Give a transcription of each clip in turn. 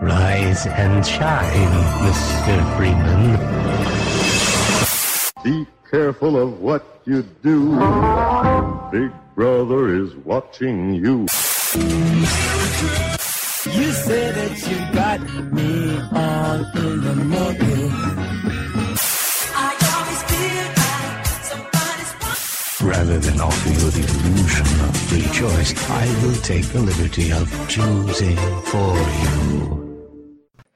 Rise and shine, Mr. Freeman. Be careful of what you do. Big brother is watching you. You say that you got me all in the morning. Rather than offer you the illusion of free choice, I will take the liberty of choosing for you.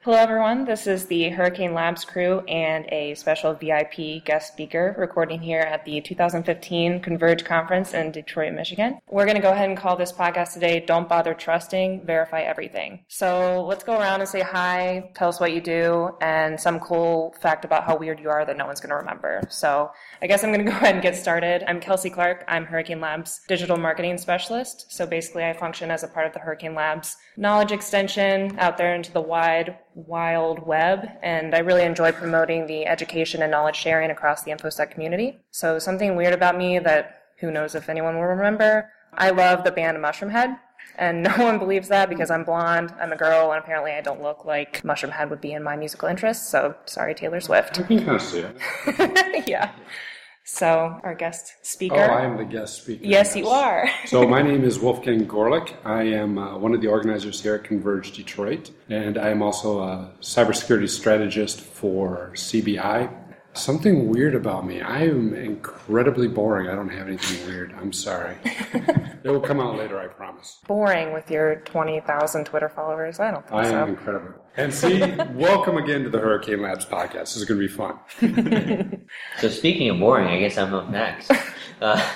Hello, everyone. This is the Hurricane Labs crew and a special VIP guest speaker recording here at the 2015 Converge Conference in Detroit, Michigan. We're going to go ahead and call this podcast today Don't Bother Trusting, Verify Everything. So let's go around and say hi, tell us what you do, and some cool fact about how weird you are that no one's going to remember. So I guess I'm going to go ahead and get started. I'm Kelsey Clark. I'm Hurricane Labs digital marketing specialist. So basically, I function as a part of the Hurricane Labs knowledge extension out there into the wide, wild web. And I really enjoy promoting the education and knowledge sharing across the InfoSec community. So something weird about me that who knows if anyone will remember. I love the band Mushroomhead. And no one believes that because I'm blonde, I'm a girl, and apparently I don't look like Mushroomhead would be in my musical interests. So sorry, Taylor Swift. I can kind of see it. yeah. So our guest speaker. Oh, I am the guest speaker. Yes, you are. so my name is Wolfgang Goerlich. I am uh, one of the organizers here at Converge Detroit, and I am also a cybersecurity strategist for CBI. Something weird about me. I am incredibly boring. I don't have anything weird. I'm sorry. it will come out later, I promise. Boring with your 20,000 Twitter followers. I don't think I so. I am incredible. And see, welcome again to the Hurricane Labs podcast. This is going to be fun. So speaking of boring, I guess I'm up next. Uh,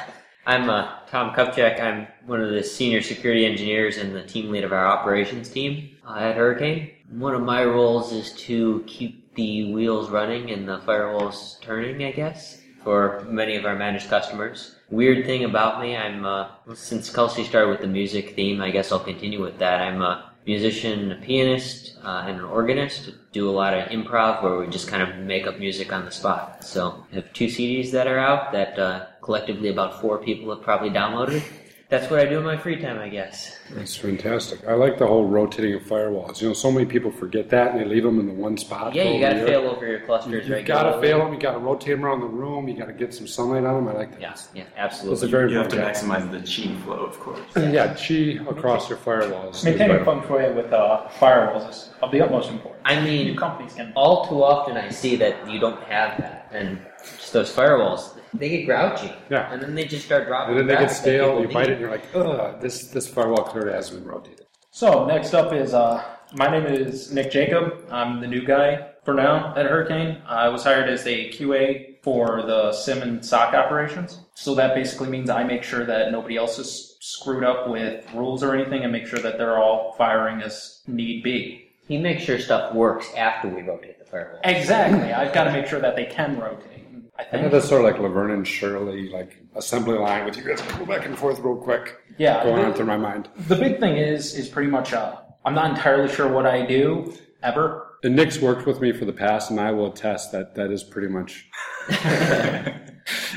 I'm uh, Tom Kopchak. I'm one of the senior security engineers and the team lead of our operations team uh, at Hurricane. One of my roles is to keep the wheels running and the firewalls turning, I guess, for many of our managed customers. Weird thing about me, I'm uh, since Kelsey started with the music theme, I guess I'll continue with that. I'm a musician, a pianist, uh, and an organist. Do a lot of improv where we just kind of make up music on the spot. So I have two CDs that are out that uh, collectively about four people have probably downloaded. That's what I do in my free time, I guess. That's fantastic. I like the whole rotating of firewalls. You know, so many people forget that and they leave them in the one spot. Yeah, you got to fail over your clusters You've got to fail them. You got to rotate them around the room. You got to get some sunlight on them. I like that. Yeah, yeah, That's a absolutely. very You have to important. maximize the chi flow, of course. Yeah, chi across your firewalls. Maintaining feng shui with uh, firewalls is of the utmost importance. I mean, New companies can. all too often I see that you don't have that, and just those firewalls, they get grouchy. Yeah. And then they just start dropping. And then they get stale. You bite it, and you're like, ugh, this this firewall clearly hasn't been rotated. So next up is uh, my name is Nick Jacob. I'm the new guy for now at Hurricane. I was hired as a QA for the SIEM and SOC operations. So that basically means I make sure that nobody else is screwed up with rules or anything, and make sure that they're all firing as need be. He makes sure stuff works after we rotate the firewall. Exactly. I've got to make sure that they can rotate. I I know think. that's sort of like Laverne and Shirley, like assembly line with you guys go back and forth real quick. Yeah. Going the- on through my mind. The big thing is is pretty much uh, I'm not entirely sure what I do ever. And Nick's worked with me for the past, and I will attest that that is pretty much.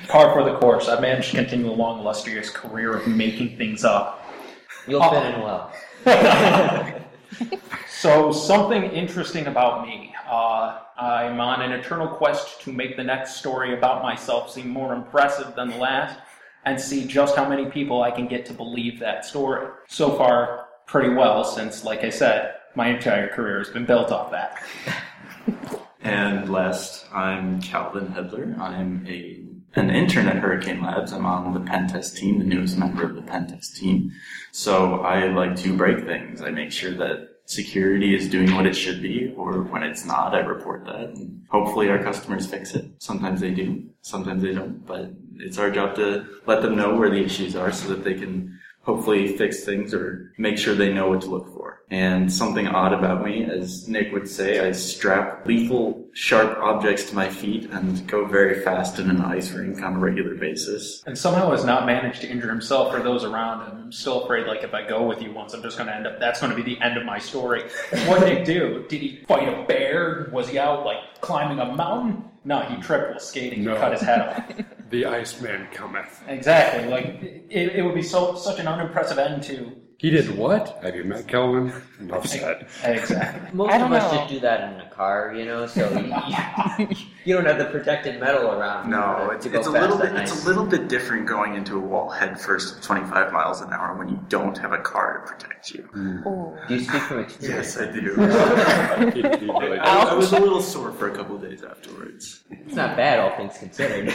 Par for the course. I've managed to continue a long, illustrious career of making things up. You'll Oh. fit in well. So something interesting about me. Uh, I'm on an eternal quest to make the next story about myself seem more impressive than the last, and see just how many people I can get to believe that story. So far, pretty well, since, like I said, my entire career has been built off that. And last, I'm Calvin Hedler. I'm a an intern at Hurricane Labs. I'm on the pen test team, the newest member of the pen test team. So I like to break things. I make sure that security is doing what it should be, or when it's not, I report that. And hopefully our customers fix it. Sometimes they do, sometimes they don't, but it's our job to let them know where the issues are so that they can hopefully fix things or make sure they know what to look for. And something odd about me, as Nick would say, I strap lethal, sharp objects to my feet and go very fast in an ice rink on a regular basis. And somehow has not managed to injure himself or those around him. I'm still afraid, like, if I go with you once, I'm just going to end up, that's going to be the end of my story. What did he do? Did he fight a bear? Was he out, like, climbing a mountain? No, he tripped while skating No. and cut his head off. The Iceman cometh. exactly. Like, it, it would be so such an unimpressive end to He did what? Have you met Kelvin? Enough said. Exactly. Most I don't of us know. just do that in a car, you know, so you, you don't have the protected metal around. No, to- it's, to go it's a little bit night. it's a little bit different going into a wall head first at 25 miles an hour when you don't have a car to protect you. Hmm. Oh. Do you speak from experience? Yes, I do. He- he really I. I was a little sore for a couple days afterwards. It's not bad, all things considered.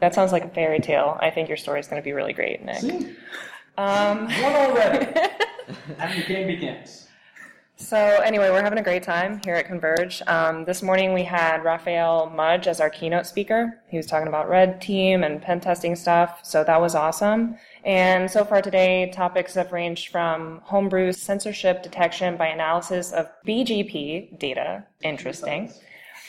That sounds like a fairy tale. I think your story is going to be really great, Nick. Um, One already. and the game begins. So anyway, we're having a great time here at Converge. Um, this morning we had Raphael Mudge as our keynote speaker. He was talking about red team and pen testing stuff, so that was awesome. And so far today, topics have ranged from homebrew censorship detection by analysis of BGP data, interesting,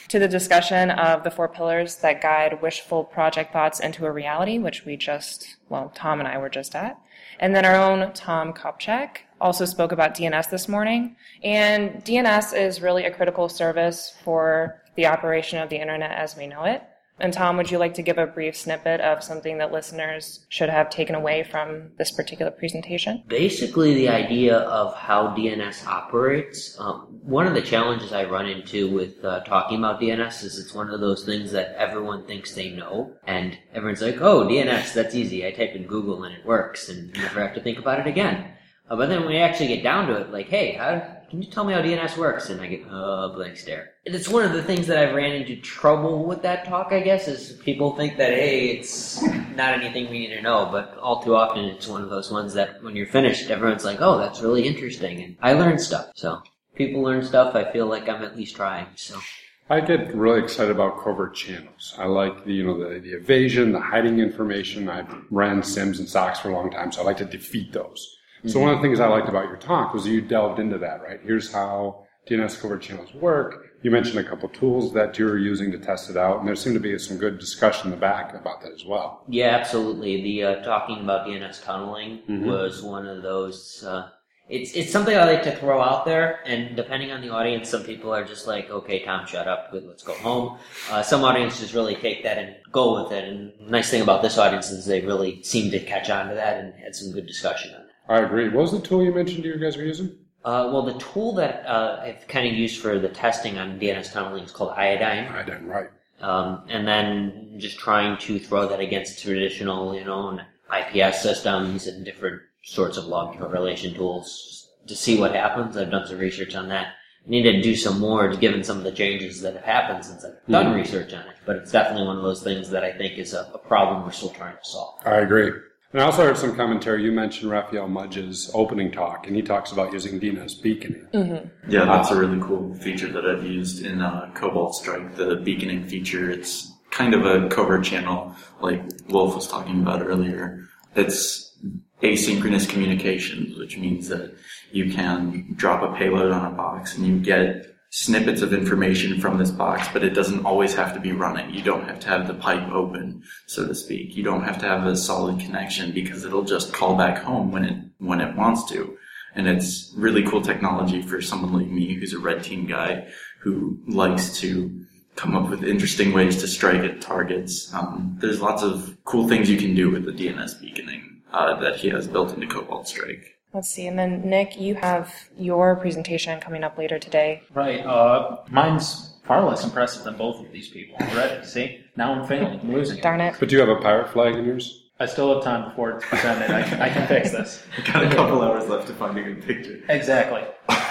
to the discussion of the four pillars that guide wishful project thoughts into a reality, which we just, well, Tom and I were just at. And then our own Tom Kopchak also spoke about DNS this morning. And DNS is really a critical service for the operation of the internet as we know it. And Tom, would you like to give a brief snippet of something that listeners should have taken away from this particular presentation? Basically, the idea of how DNS operates. Um, one of the challenges I run into with uh, talking about DNS is it's one of those things that everyone thinks they know, and everyone's like, "Oh, DNS, that's easy. I type in Google and it works, and never have to think about it again." Uh, but then when you actually get down to it, like, "Hey, how can you tell me how DNS works?" and I get uh, a blank stare. And it's one of the things that I've ran into trouble with that talk. I guess is people think that hey, it's not anything we need to know, but all too often it's one of those ones that when you're finished, everyone's like, "Oh, that's really interesting," and I learned stuff. So people learn stuff. I feel like I'm at least trying. So I get really excited about covert channels. I like the you know the, the evasion, the hiding information. I've ran SIEMs and SOCs for a long time, so I like to defeat those. So one of the things I liked about your talk was you delved into that. Right? Here's how DNS covert channels work. You mentioned a couple tools that you're using to test it out, and there seemed to be some good discussion in the back about that as well. yeah, absolutely. The uh, talking about DNS tunneling was one of those. Uh, it's it's something I like to throw out there, and depending on the audience, some people are just like, "Okay, Tom, shut up. Let's go home." Uh, some audiences really take that and go with it. And the nice thing about this audience is they really seem to catch on to that and had some good discussion on it. I agree. What was the tool you mentioned you guys were using? Uh, well, the tool that uh, I've kind of used for the testing on DNS tunneling is called Iodine. Iodine, right. Um, and then just trying to throw that against traditional, you know, IPS systems and different sorts of log correlation tools to see what happens. I've done some research on that. I need to do some more given some of the changes that have happened since I've done Mhm. research on it. But it's definitely one of those things that I think is a, a problem we're still trying to solve. I agree. And I also heard some commentary. You mentioned Raphael Mudge's opening talk, and he talks about using DNS beaconing. Yeah, that's a really cool feature that I've used in uh, Cobalt Strike, the beaconing feature. It's kind of a covert channel, like Wolf was talking about earlier. It's asynchronous communications, which means that you can drop a payload on a box and you get snippets of information from this box, but it doesn't always have to be running. You don't have to have the pipe open, so to speak. You don't have to have a solid connection because it'll just call back home when it when it wants to. And it's really cool technology for someone like me who's a red team guy who likes to come up with interesting ways to strike at targets. Um, there's lots of cool things you can do with the DNS beaconing uh, that he has built into Cobalt Strike. Let's see. And then, Nick, you have your presentation coming up later today. Right. Uh, mine's far less impressive than both of these people already. See? Now I'm failing. I'm losing. Darn it. But do you have a pirate flag in yours? I still have time before it's presented. I can, I can fix this. Got a couple hours left to find a good picture. Exactly.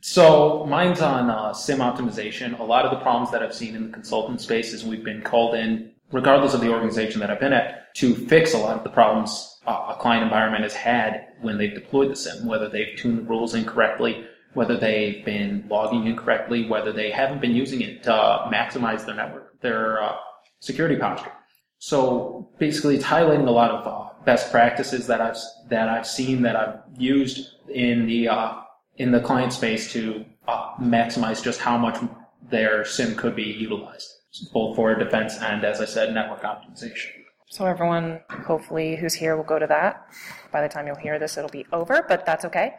So mine's on uh, SIEM optimization. A lot of the problems that I've seen in the consultant space is we've been called in, regardless of the organization that I've been at, to fix a lot of the problems a client environment has had when they've deployed the SIEM, whether they've tuned the rules incorrectly, whether they've been logging incorrectly, whether they haven't been using it to maximize their network, their uh, security posture. So basically, it's highlighting a lot of uh, best practices that I've that I've seen that I've used in the uh, in the client space to uh, maximize just how much their SIEM could be utilized, both for defense and, as I said, network optimization. So everyone, hopefully, who's here will go to that. By the time you'll hear this, it'll be over, but that's okay.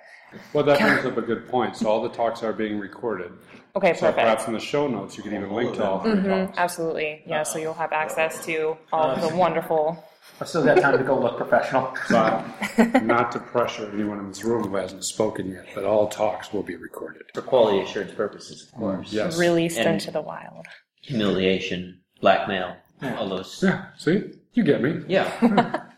Well, that brings up a good point. So all the talks are being recorded. Okay, So perhaps in the show notes, you can even link to all 3 Mhm, talks. absolutely. Yeah, so you'll have access to all of the wonderful I still got time to go look professional. But not to pressure anyone in this room who hasn't spoken yet, but all talks will be recorded. For quality assurance purposes, of course. Yes. Released And- into the wild. Humiliation, blackmail, all those. Yeah. See, you get me. Yeah.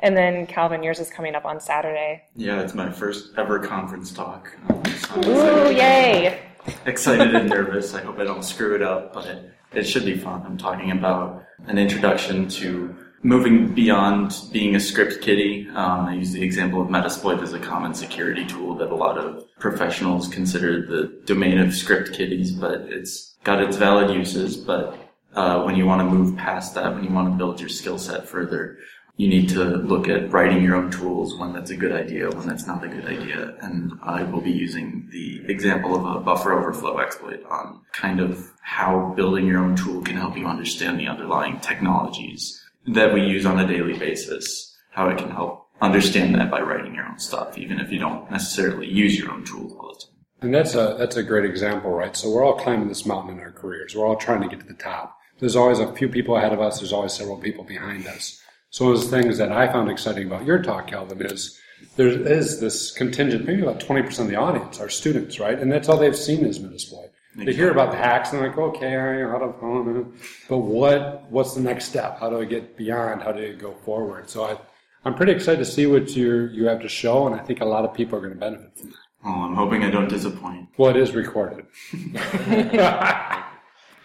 And then Calvin, yours is coming up on Saturday. Yeah, it's my first ever conference talk. Um, so Ooh, excited- yay! excited and nervous. I hope I don't screw it up, but it, it should be fun. I'm talking about an introduction to moving beyond being a script kiddie. Um, I use the example of Metasploit as a common security tool that a lot of professionals consider the domain of script kiddies, but it's got its valid uses. But uh, when you want to move past that, when you want to build your skill set further, you need to look at writing your own tools when that's a good idea, when that's not a good idea. And I will be using the example of a buffer overflow exploit on kind of how building your own tool can help you understand the underlying technologies that we use on a daily basis, how it can help understand that by writing your own stuff, even if you don't necessarily use your own tools all the time. And that's a that's a great example, right? So we're all climbing this mountain in our careers. We're all trying to get to the top. There's always a few people ahead of us. There's always several people behind us. So one of the things that I found exciting about your talk, Calvin, is there is this contingent, maybe about 20% of the audience are students, right? And that's all they've seen is Metasploit. They hear about the hacks and they're like, okay, all right, how do, oh, no. but what, what's the next step? How do I get beyond? How do I go forward? So I, I'm pretty excited to see what you you have to show, and I think a lot of people are going to benefit from that. Oh, I'm hoping I don't disappoint. Well, it is recorded.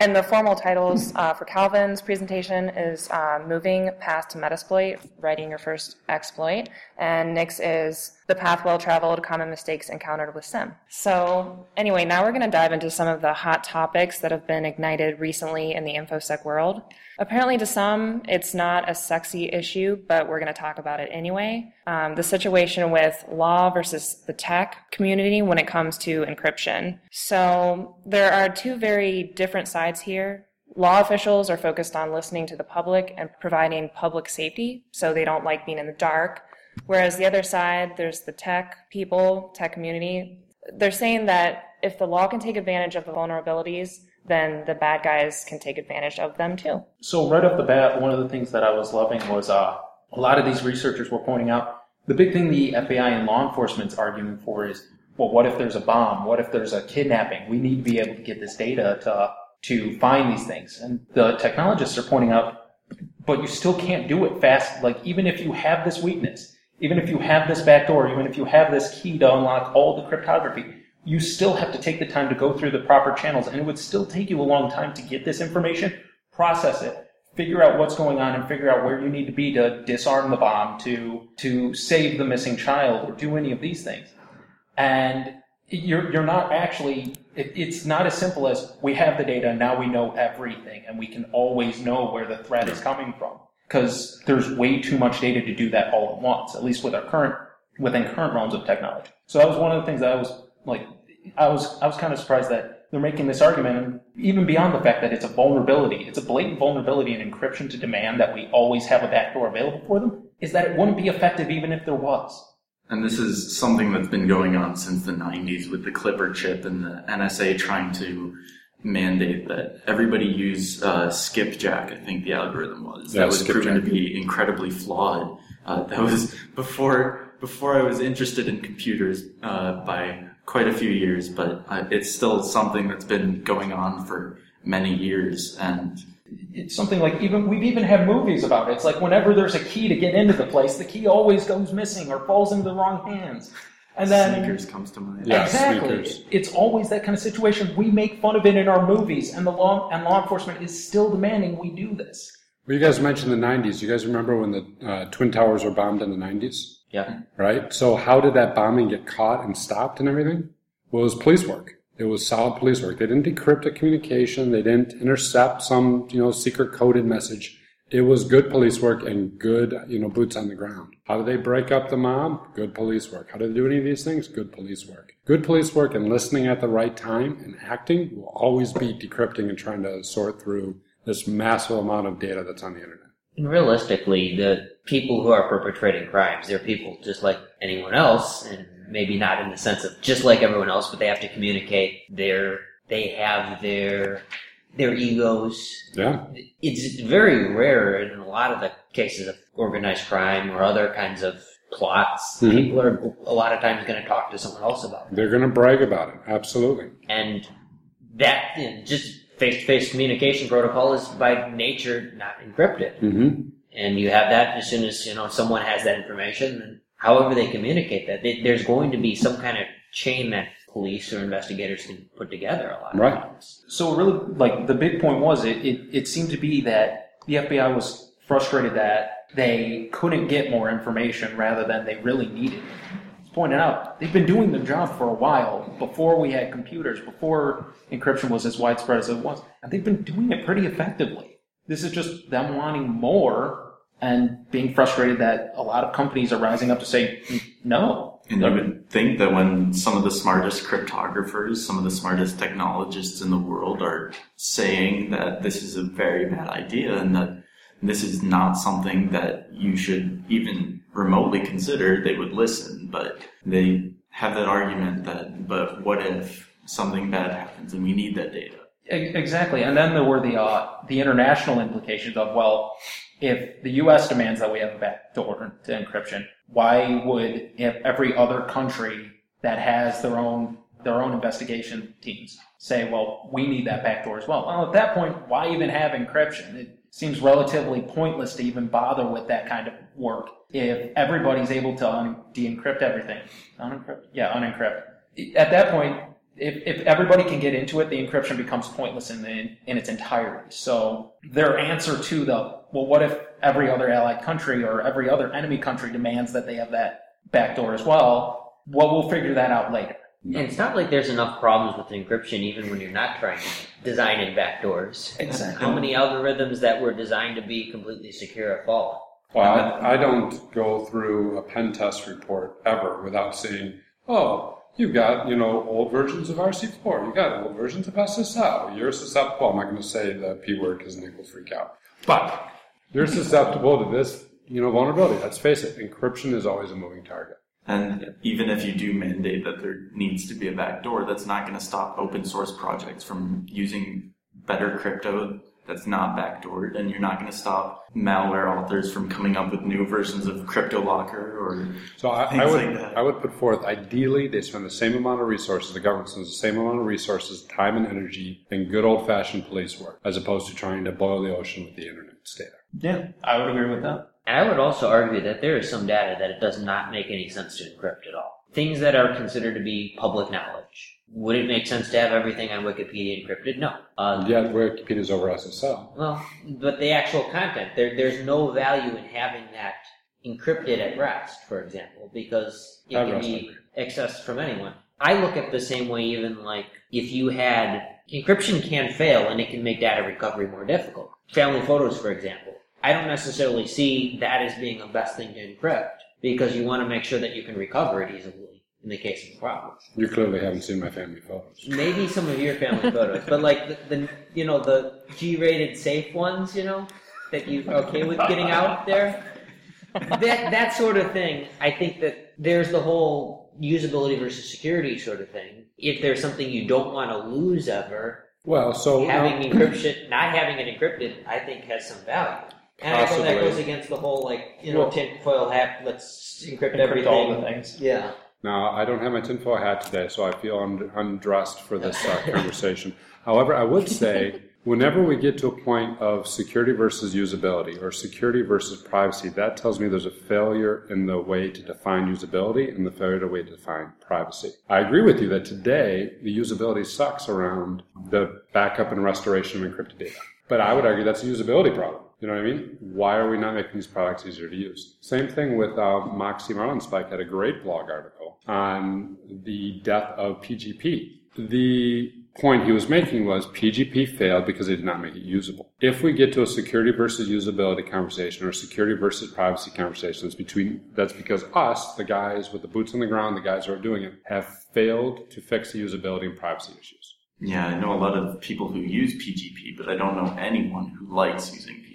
And the formal titles uh, for Calvin's presentation is uh, Moving Past Metasploit, Writing Your First Exploit, and Nick's is The Path Well Traveled, Common Mistakes Encountered with SIEM. So, anyway, now we're going to dive into some of the hot topics that have been ignited recently in the InfoSec world. Apparently, to some, it's not a sexy issue, but we're going to talk about it anyway. Um, the situation with law versus the tech community when it comes to encryption. So, there are two very different sides here. Law officials are focused on listening to the public and providing public safety, so they don't like being in the dark. Whereas the other side, there's the tech people, tech community. They're saying that if the law can take advantage of the vulnerabilities, then the bad guys can take advantage of them too. So right off the bat, one of the things that I was loving was uh, a lot of these researchers were pointing out the big thing the FBI and law enforcement's arguing for is, well, what if there's a bomb? What if there's a kidnapping? We need to be able to get this data to to find these things. And the technologists are pointing out, but you still can't do it fast. Like even if you have this weakness, even if you have this backdoor, even if you have this key to unlock all the cryptography, you still have to take the time to go through the proper channels, and it would still take you a long time to get this information, process it, figure out what's going on, and figure out where you need to be to disarm the bomb, to to save the missing child, or do any of these things. And you're you're not actually. It, it's not as simple as we have the data now we know everything, and we can always know where the threat is coming from. Because there's way too much data to do that all at once, at least with our current within current realms of technology. So that was one of the things that I was like I was I was kind of surprised that they're making this argument, even beyond the fact that it's a vulnerability, it's a blatant vulnerability in encryption to demand that we always have a backdoor available for them, is that it wouldn't be effective even if there was. And this is something that's been going on since the 90s with the Clipper chip and the NSA trying to mandate that everybody use uh, skipjack, I think the algorithm was. Yeah, that was proven to be incredibly flawed. Uh, that was before before I was interested in computers uh, by quite a few years, but uh, it's still something that's been going on for many years. And It's something like even we've even had movies about it. It's like whenever there's a key to get into the place, the key always goes missing or falls into the wrong hands. And then sneakers comes to mind. Yeah, exactly. sneakers. It's always that kind of situation. We make fun of it in our movies, and the law and law enforcement is still demanding we do this. Well, you guys mentioned the 90s. You guys remember when the uh, Twin Towers were bombed in the 90s? Yeah. Right? So, how did that bombing get caught and stopped and everything? Well, it was police work. It was solid police work. They didn't decrypt a communication. They didn't intercept some, you know, secret coded message. It was good police work and good, you know, boots on the ground. How did they break up the mob? Good police work. How did they do any of these things? Good police work. Good police work and listening at the right time and acting will always be decrypting and trying to sort through this massive amount of data that's on the internet. And realistically, the people who are perpetrating crimes, they're people just like anyone else, and maybe not in the sense of just like everyone else, but they have to communicate. They're, they have their their egos. Yeah. It's very rare in a lot of the cases of organized crime or other kinds of plots. Mhm. People are a lot of times going to talk to someone else about it. They're going to brag about it. Absolutely. And that you know, just face-to-face communication protocol is by nature not encrypted. hmm And you have that as soon as you know someone has that information, and however they communicate that, they, there's going to be some kind of chain that police or investigators can put together a lot of Right. times. So really, like the big point was, it, it, it seemed to be that the FBI was frustrated that they couldn't get more information rather than they really needed. It's pointed out they've been doing their job for a while before we had computers, before encryption was as widespread as it was, and they've been doing it pretty effectively. This is just them wanting more and being frustrated that a lot of companies are rising up to say mm, no. And you would think that when some of the smartest cryptographers, some of the smartest technologists in the world are saying that this is a very bad idea and that this is not something that you should even remotely consider, they would listen. But they have that argument that, but what if something bad happens and we need that data? Exactly, and then there were the uh, the international implications of well, if the U.S. demands that we have a backdoor to encryption, why would if every other country that has their own their own investigation teams say, well, we need that backdoor as well? Well, at that point, why even have encryption? It seems relatively pointless to even bother with that kind of work if everybody's able to un- de-encrypt everything. Unencrypt? Yeah, unencrypt. At that point, if, if everybody can get into it, the encryption becomes pointless in, the, in its entirety. So their answer to the, well, what if every other allied country or every other enemy country demands that they have that backdoor as well? Well, we'll figure that out later. And it's not like there's enough problems with encryption even when you're not trying to design in backdoors. Exactly. How many algorithms that were designed to be completely secure have fallen? Well, I, I don't go through a pen test report ever without seeing, oh, you've got, you know, old versions of RC4, you've got old versions of SSL, you're susceptible. I'm not going to say the P word because Nick will freak out. But you're susceptible to this, you know, vulnerability. Let's face it, encryption is always a moving target. And even if you do mandate that there needs to be a backdoor, that's not going to stop open source projects from using better crypto that's not backdoored, and you're not going to stop malware authors from coming up with new versions of CryptoLocker or So I, I would like that. I would put forth ideally they spend the same amount of resources, the government spends the same amount of resources, time and energy in good old fashioned police work, as opposed to trying to boil the ocean with the internet's data. Yeah, I would agree with that. And I would also argue that there is some data that it does not make any sense to encrypt at all. Things that are considered to be public knowledge. Would it make sense to have everything on Wikipedia encrypted? No. Uh, Yet Wikipedia's over SSL. Well, but the actual content, there, there's no value in having that encrypted at rest, for example, because it At can rest, be accessed from anyone. I look at the same way, even like if you had encryption can fail and it can make data recovery more difficult. Family photos, for example. I don't necessarily see that as being the best thing to encrypt because you want to make sure that you can recover it easily in the case of a problem. You clearly haven't seen my family photos. Maybe some of your family photos, but like the, the you know the G-rated safe ones, you know, that you're okay with getting out there. That that sort of thing. I think that there's the whole usability versus security sort of thing. If there's something you don't want to lose ever, Well, so having now- encryption, not having it encrypted, I think has some value. And I know that goes against the whole like you know Well- tinfoil hat. Let's encrypt, Encrypt everything. all the things. Yeah. Now, I don't have my tinfoil hat today, so I feel un- undressed for this uh, conversation. However, I would say whenever we get to a point of security versus usability or security versus privacy, that tells me there's a failure in the way to define usability and the failure in the way to define privacy. I agree with you that today the usability sucks around the backup and restoration of encrypted data. But I would argue that's a usability problem. You know what I mean? Why are we not making these products easier to use? Same thing with uh, Moxie Marlinspike had a great blog article on the death of PGP. The point he was making was PGP failed because they did not make it usable. If we get to a security versus usability conversation or security versus privacy conversations between that's because us, the guys with the boots on the ground, the guys who are doing it, have failed to fix the usability and privacy issues. Yeah, I know a lot of people who use PGP, but I don't know anyone who likes using PGP.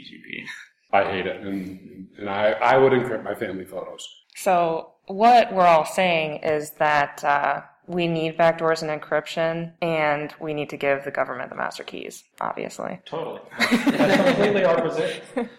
I hate it, and and I, I would encrypt my family photos. So what we're all saying is that uh, we need backdoors and encryption, and we need to give the government the master keys, obviously. Totally. That's completely our position.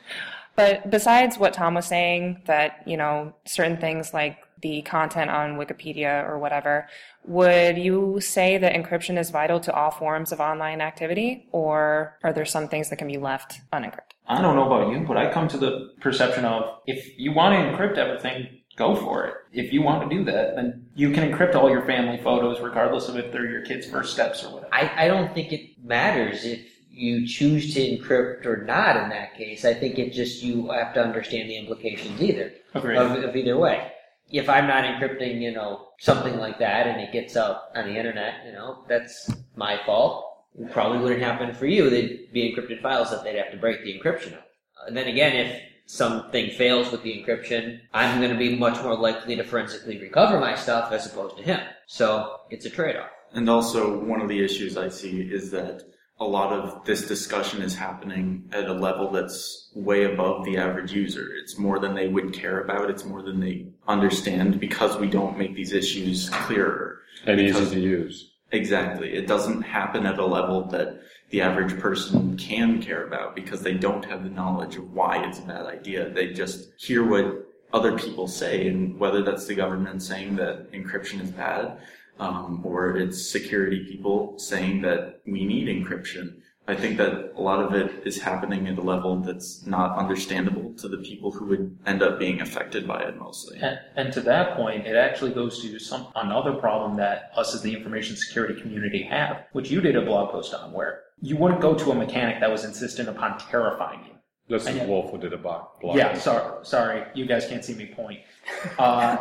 But besides what Tom was saying, that, you know, certain things like the content on Wikipedia or whatever, would you say that encryption is vital to all forms of online activity, or are there some things that can be left unencrypted? I don't know about you, but I come to the perception of if you want to encrypt everything, go for it. If you want to do that, then you can encrypt all your family photos, regardless of if they're your kids' first steps or whatever. I, I don't think it matters if you choose to encrypt or not in that case. I think it just you have to understand the implications either Agreed. of, of either way. If I'm not encrypting, you know, something like that and it gets out on the internet, you know, that's my fault. It probably wouldn't happen for you. They'd be encrypted files that they'd have to break the encryption of. And then again, if something fails with the encryption, I'm going to be much more likely to forensically recover my stuff as opposed to him. So it's a trade-off. And also, one of the issues I see is that a lot of this discussion is happening at a level that's way above the average user. It's more than they would care about. It's more than they understand because we don't make these issues clearer. And easy Because- to use. Exactly. It doesn't happen at a level that the average person can care about because they don't have the knowledge of why it's a bad idea. They just hear what other people say, and whether that's the government saying that encryption is bad, um, or it's security people saying that we need encryption. I think that a lot of it is happening at a level that's not understandable to the people who would end up being affected by it mostly. And, and to that point, it actually goes to some another problem that us as the information security community have, which you did a blog post on, where you wouldn't go to a mechanic that was insistent upon terrifying you. This And is yet- Wolf who did a blog. blog Yeah, post. sorry, sorry, you guys can't see me point. Uh,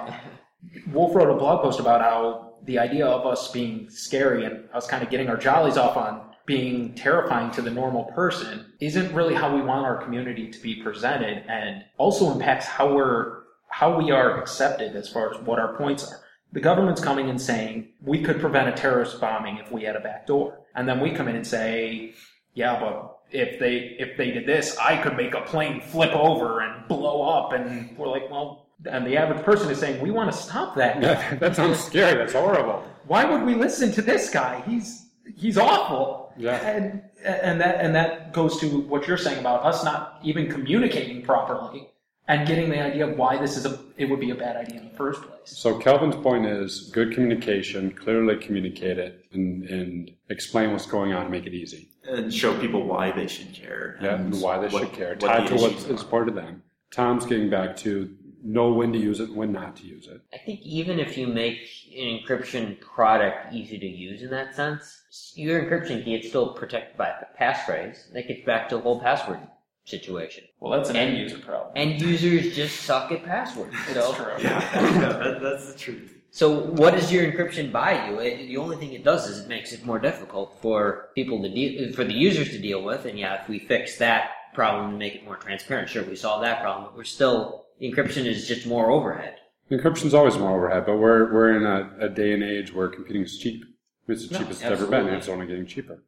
Wolf wrote a blog post about how the idea of us being scary and us kind of getting our jollies off on being terrifying to the normal person isn't really how we want our community to be presented and also impacts how we're how we are accepted as far as what our points are. The government's coming and saying we could prevent a terrorist bombing if we had a back door. And then we come in and say, yeah, but if they if they did this, I could make a plane flip over and blow up and we're like, well and the average person is saying, We want to stop that. That sounds scary. That's horrible. Why would we listen to this guy? He's he's awful. Yeah. And and that and that goes to what you're saying about us not even communicating properly and getting the idea of why this is a it would be a bad idea in the first place. So Kelvin's point is good communication, clearly communicate it, and, and explain what's going on, make it easy. And show people why they should care. Yeah, and why they what- should care. what Tied the to what's are. important to them. Tom's getting back to know when to use it, and when not to use it. I think even if you make an encryption product easy to use in that sense, your encryption key is still protected by a passphrase. That gets back to the whole password situation. Well that's an end user problem. End users just suck at passwords. So, It's true. Yeah, that, that's the truth. so what does your encryption buy you? It, the only thing it does is it makes it more difficult for people to deal, for the users to deal with. And yeah, if we fix that problem and make it more transparent, sure, we solve that problem. But we're still encryption is just more overhead. Encryption's always more overhead, but we're we're in a, a day and age where computing is cheap. It's the No, cheapest it's ever been, and it's only getting cheaper.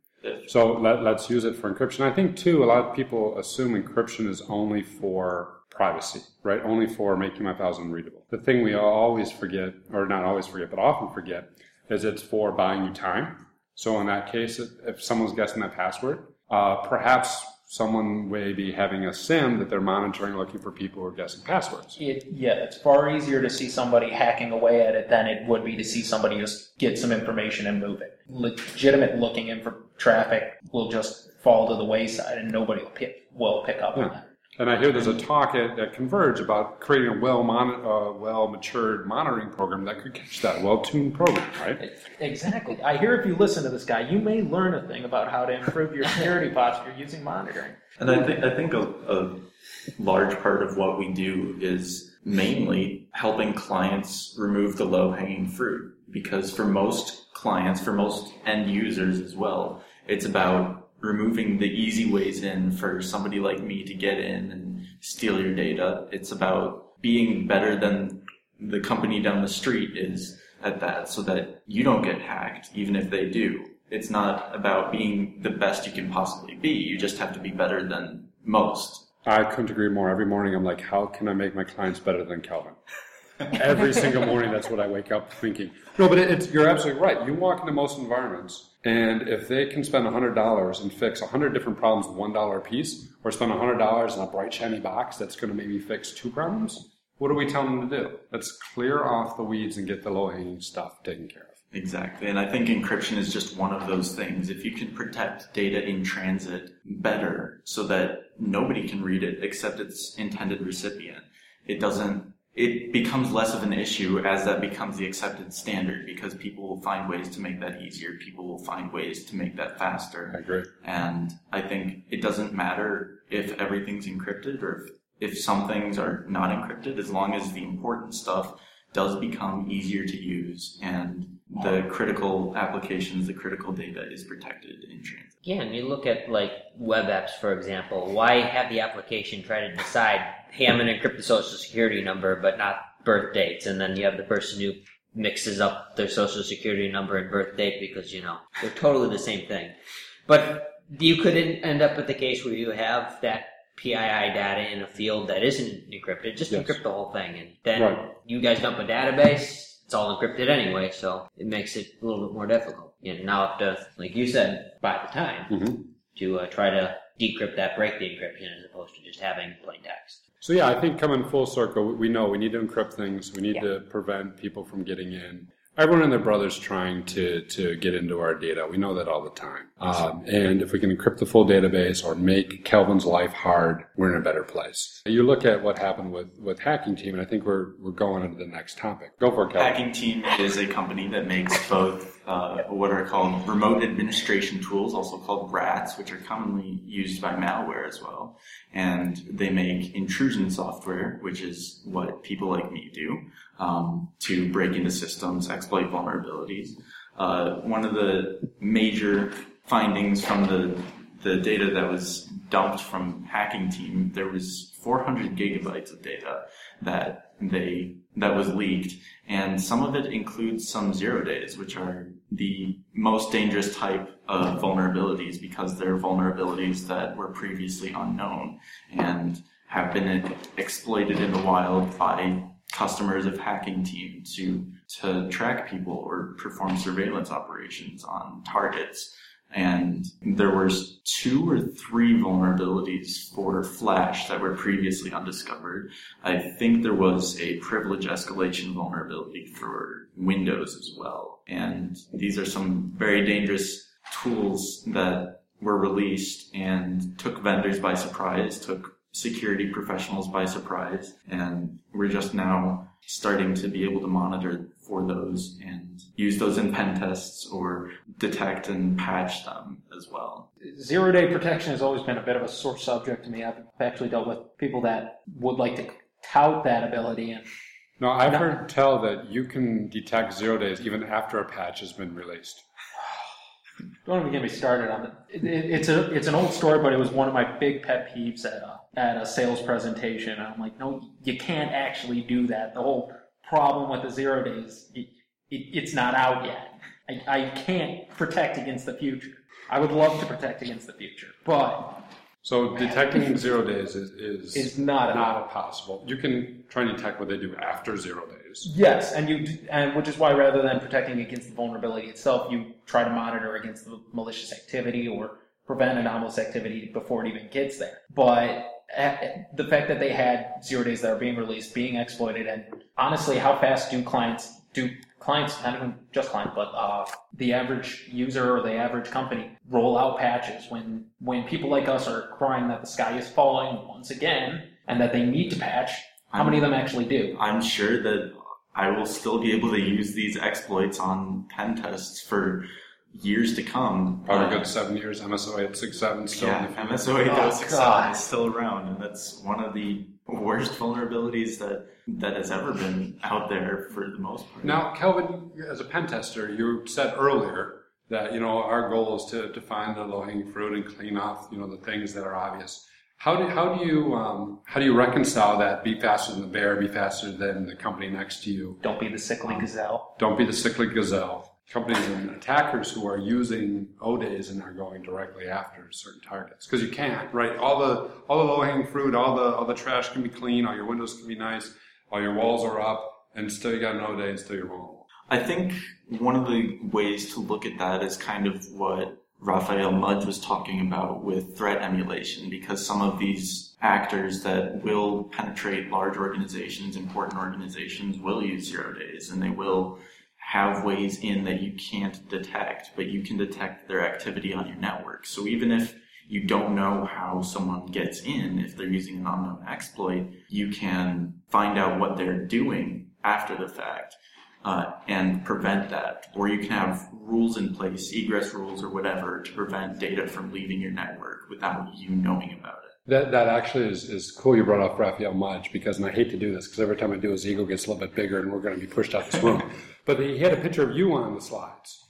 So let, let's use it for encryption. I think too, a lot of people assume encryption is only for privacy, right? Only for making my files unreadable. The thing we always forget, or not always forget, but often forget, is it's for buying you time. So in that case, if if someone's guessing that password, uh, perhaps someone may be having a SIEM that they're monitoring, looking for people who are guessing passwords. It, yeah, it's far easier to see somebody hacking away at it than it would be to see somebody just get some information and move it. Legitimate looking in for traffic will just fall to the wayside and nobody will pick, will pick up on Yeah. that. And I hear there's a talk at, at Converge about creating a well mon- uh, well matured monitoring program that could catch that well tuned program, right? Exactly. I hear if you listen to this guy, you may learn a thing about how to improve your security posture using monitoring. And I think I think a, a large part of what we do is mainly helping clients remove the low hanging fruit. Because for most clients, for most end users as well, it's about removing the easy ways in for somebody like me to get in and steal your data. It's about being better than the company down the street is at that so that you don't get hacked, even if they do. It's not about being the best you can possibly be. You just have to be better than most. I couldn't agree more. Every morning I'm like, how can I make my clients better than Calvin? Every single morning, that's what I wake up thinking. No, but it's you're absolutely right. You walk into most environments, and if they can spend hundred dollars and fix hundred different problems with one dollar a piece, or spend hundred dollars in a bright shiny box that's going to maybe fix two problems, what are we telling them to do? Let's clear off the weeds and get the low hanging stuff taken care of. Exactly. And I think encryption is just one of those things. If you can protect data in transit better so that nobody can read it except its intended recipient, it doesn't, it becomes less of an issue as that becomes the accepted standard because people will find ways to make that easier. People will find ways to make that faster. I agree. And I think it doesn't matter if everything's encrypted or if, if some things are not encrypted as long as the important stuff does become easier to use and the critical applications, the critical data is protected in transit. Yeah, and you look at like web apps, for example. Why have the application try to decide, hey, I'm going to encrypt the social security number, but not birth dates, and then you have the person who mixes up their social security number and birth date because you know they're totally the same thing. But you could en- end up with the case where you have that PII data in a field that isn't encrypted. Just Yes. encrypt the whole thing, and then Right. you guys dump a database. It's all encrypted anyway, so it makes it a little bit more difficult. And now I have to, like you said, buy the time Mhm. to uh, try to decrypt that, break the encryption, as opposed to just having plain text. So yeah, I think coming full circle, we know we need to encrypt things. We need Yeah. to prevent people from getting in. Everyone and their brothers trying to to get into our data. We know that all the time. Um, and if we can encrypt the full database or make Kelvin's life hard, we're in a better place. You look at what happened with with Hacking Team, and I think we're we're going into the next topic. Go for it, Kelvin. Hacking Team is a company that makes both uh, what are called remote administration tools, also called RATs, which are commonly used by malware as well. And they make intrusion software, which is what people like me do, um, to break into systems, exploit vulnerabilities. Uh, one of the major findings from the the data that was dumped from hacking team, there was 400 gigabytes of data that they that was leaked, and some of it includes some zero days, which are the most dangerous type of vulnerabilities because they're vulnerabilities that were previously unknown and have been exploited in the wild by customers of hacking team to to track people or perform surveillance operations on targets and there was two or three vulnerabilities for Flash that were previously undiscovered. I think there was a privilege escalation vulnerability for Windows as well. And these are some very dangerous tools that were released and took vendors by surprise, took security professionals by surprise, and we're just now starting to be able to monitor for those and use those in pen tests or detect and patch them as well. Zero day protection has always been a bit of a sore subject to me. I've actually dealt with people that would like to tout that ability, and No, I've heard tell that you can detect zero days even after a patch has been released. don't even get me started on it. it, it it's a it's an old story, but it was one of my big pet peeves at a, at a sales presentation. I'm like, no, you can't actually do that. The whole problem with the zero days, it, it, it's not out yet. I, I can't protect against the future. I would love to protect against the future, but So detecting zero days is is, Is not a- not possible. You can try and detect what they do after zero days. Yes, and you and which is why rather than protecting against the vulnerability itself, you try to monitor against the malicious activity or prevent anomalous activity before it even gets there. But the fact that they had zero days that are being released, being exploited, and honestly, how fast do clients do clients, not even just clients, but uh, the average user or the average company roll out patches when when people like us are crying that the sky is falling once again and that they need to patch? How many of them actually do? I'm sure that I will still be able to use these exploits on pen tests for years to come. Probably Uh, good seven years. MSO eight six seven still. Yeah, in the MSO Oh, 8067 God. is still around, and that's one of the worst vulnerabilities that that has ever been out there for the most part. Now, Kelvin, as a pen tester, you said earlier that you know our goal is to, to find the low hanging fruit and clean off you know the things that are obvious. How do how do you um, how do you reconcile that? Be faster than the bear, be faster than the company next to you. Don't be the sickly gazelle. Don't be the cyclic gazelle. Companies and attackers who are using O days and are going directly after certain targets because you can't right. All the all the low hanging fruit, all the all the trash can be clean, all your windows can be nice, all your walls are up, And still you got an O day and still you're wrong. I think one of the ways to look at that is kind of what Raphael Mudge was talking about with threat emulation, because some of these actors that will penetrate large organizations, important organizations, will use zero days and they will have ways in that you can't detect, but you can detect their activity on your network. So even if you don't know how someone gets in, if they're using an unknown exploit, you can find out what they're doing after the fact. Uh, and prevent that. Or you can have rules in place, egress rules or whatever, to prevent data from leaving your network without you knowing about it. That, that actually is, is cool you brought up Raphael Mudge because, and I hate to do this because every time I do his ego gets a little bit bigger and we're going to be pushed out this room. but he had a picture of you on the slides.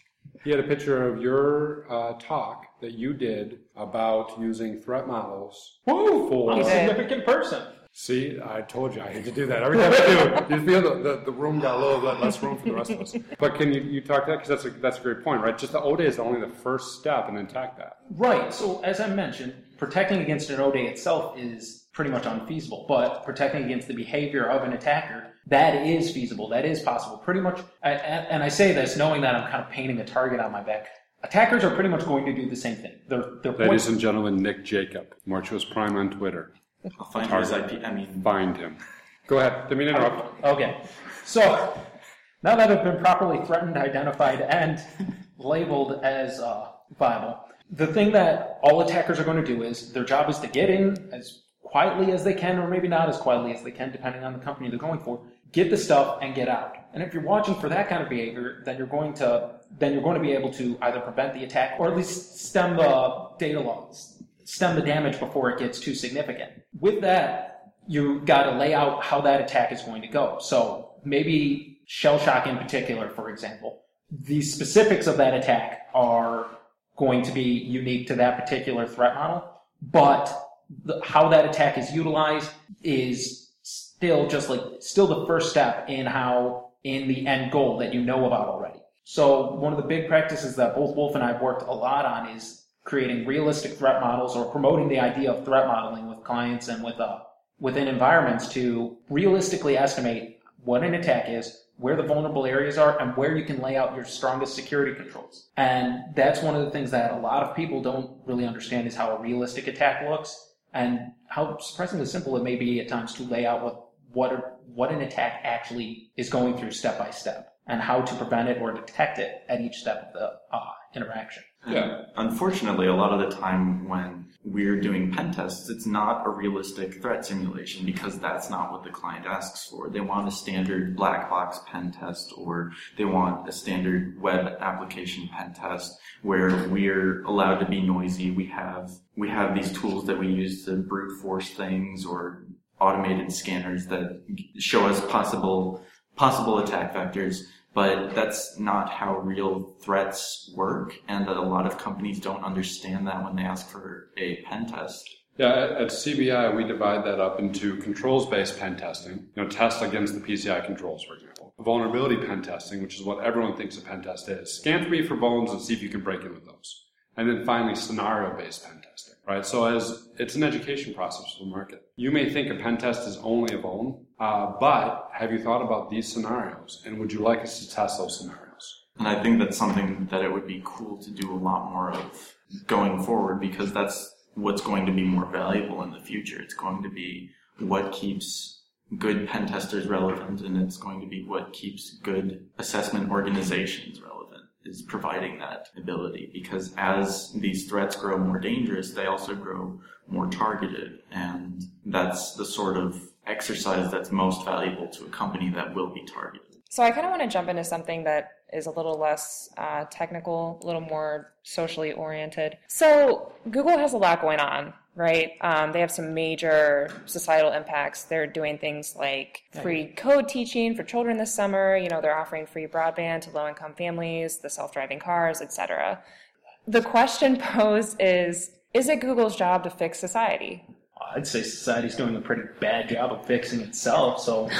He had a picture of your uh, talk that you did about using threat models. Woo! For- I'm a significant person. See, I told you I hate to do that. Every time I do, you feel the, the, the room got a little bit less room for the rest of us. But can you, you talk to that? Because that's a, that's a great point, right? Just the O-Day is only the first step and then attack that. Right. So as I mentioned, protecting against an O-Day itself is pretty much unfeasible. But protecting against the behavior of an attacker, that is feasible. That is possible. Pretty much. And and I say this knowing that I'm kind of painting a target on my back. Attackers are pretty much going to do the same thing. They're, they're Ladies point- and gentlemen, Nick Jacob, Marchos Prime on Twitter. I'll find his IP. I mean, Find him. Go ahead. Didn't mean interrupt. Okay. So now that I've been properly threatened, identified, and labeled as uh, viable, the thing that all attackers are going to do is their job is to get in as quietly as they can, or maybe not as quietly as they can, depending on the company they're going for. Get the stuff and get out. And if you're watching for that kind of behavior, then you're going to then you're going to be able to either prevent the attack or at least stem the data loss, stem the damage before it gets too significant. With that, you got to lay out how that attack is going to go. So maybe shell shock in particular, for example, the specifics of that attack are going to be unique to that particular threat model, but the, how that attack is utilized is still just like still the first step in how in the end goal that you know about already. So one of the big practices that both Wolf and I have worked a lot on is creating realistic threat models or promoting the idea of threat modeling with clients and with uh, within environments to realistically estimate what an attack is, where the vulnerable areas are, and where you can lay out your strongest security controls. And that's one of the things that a lot of people don't really understand is how a realistic attack looks and how surprisingly simple it may be at times to lay out what what what an attack actually is going through step by step and how to prevent it or detect it at each step of the uh, interaction. Yeah. Unfortunately, a lot of the time when we're doing pen tests, it's not a realistic threat simulation because that's not what the client asks for. They want a standard black box pen test or they want a standard web application pen test where we're allowed to be noisy. We have, we have these tools that we use to brute force things or automated scanners that show us possible, possible attack vectors but that's not how real threats work, and that a lot of companies don't understand that when they ask for a pen test. Yeah, at, CBI, we divide that up into controls-based pen testing, you know, test against the PCI controls, for example. Vulnerability pen testing, which is what everyone thinks a pen test is. Scan for me for vulns and see if you can break in with those. And then finally, scenario-based pen testing, right? So as it's an education process for the market. You may think a pen test is only a vuln, uh, but have you thought about these scenarios? And would you like us to test those scenarios? And I think that's something that it would be cool to do a lot more of going forward because that's what's going to be more valuable in the future. It's going to be what keeps good pen testers relevant and it's going to be what keeps good assessment organizations relevant is providing that ability because as these threats grow more dangerous, they also grow more targeted and that's the sort of exercise that's most valuable to a company that will be targeted. So I kind of want to jump into something that is a little less uh, technical, a little more socially oriented. So Google has a lot going on, right? Um, they have some major societal impacts. They're doing things like free code teaching for children this summer. You know, they're offering free broadband to low-income families, the self-driving cars, etc. The question posed is: Is it Google's job to fix society? I'd say society's doing a pretty bad job of fixing itself. So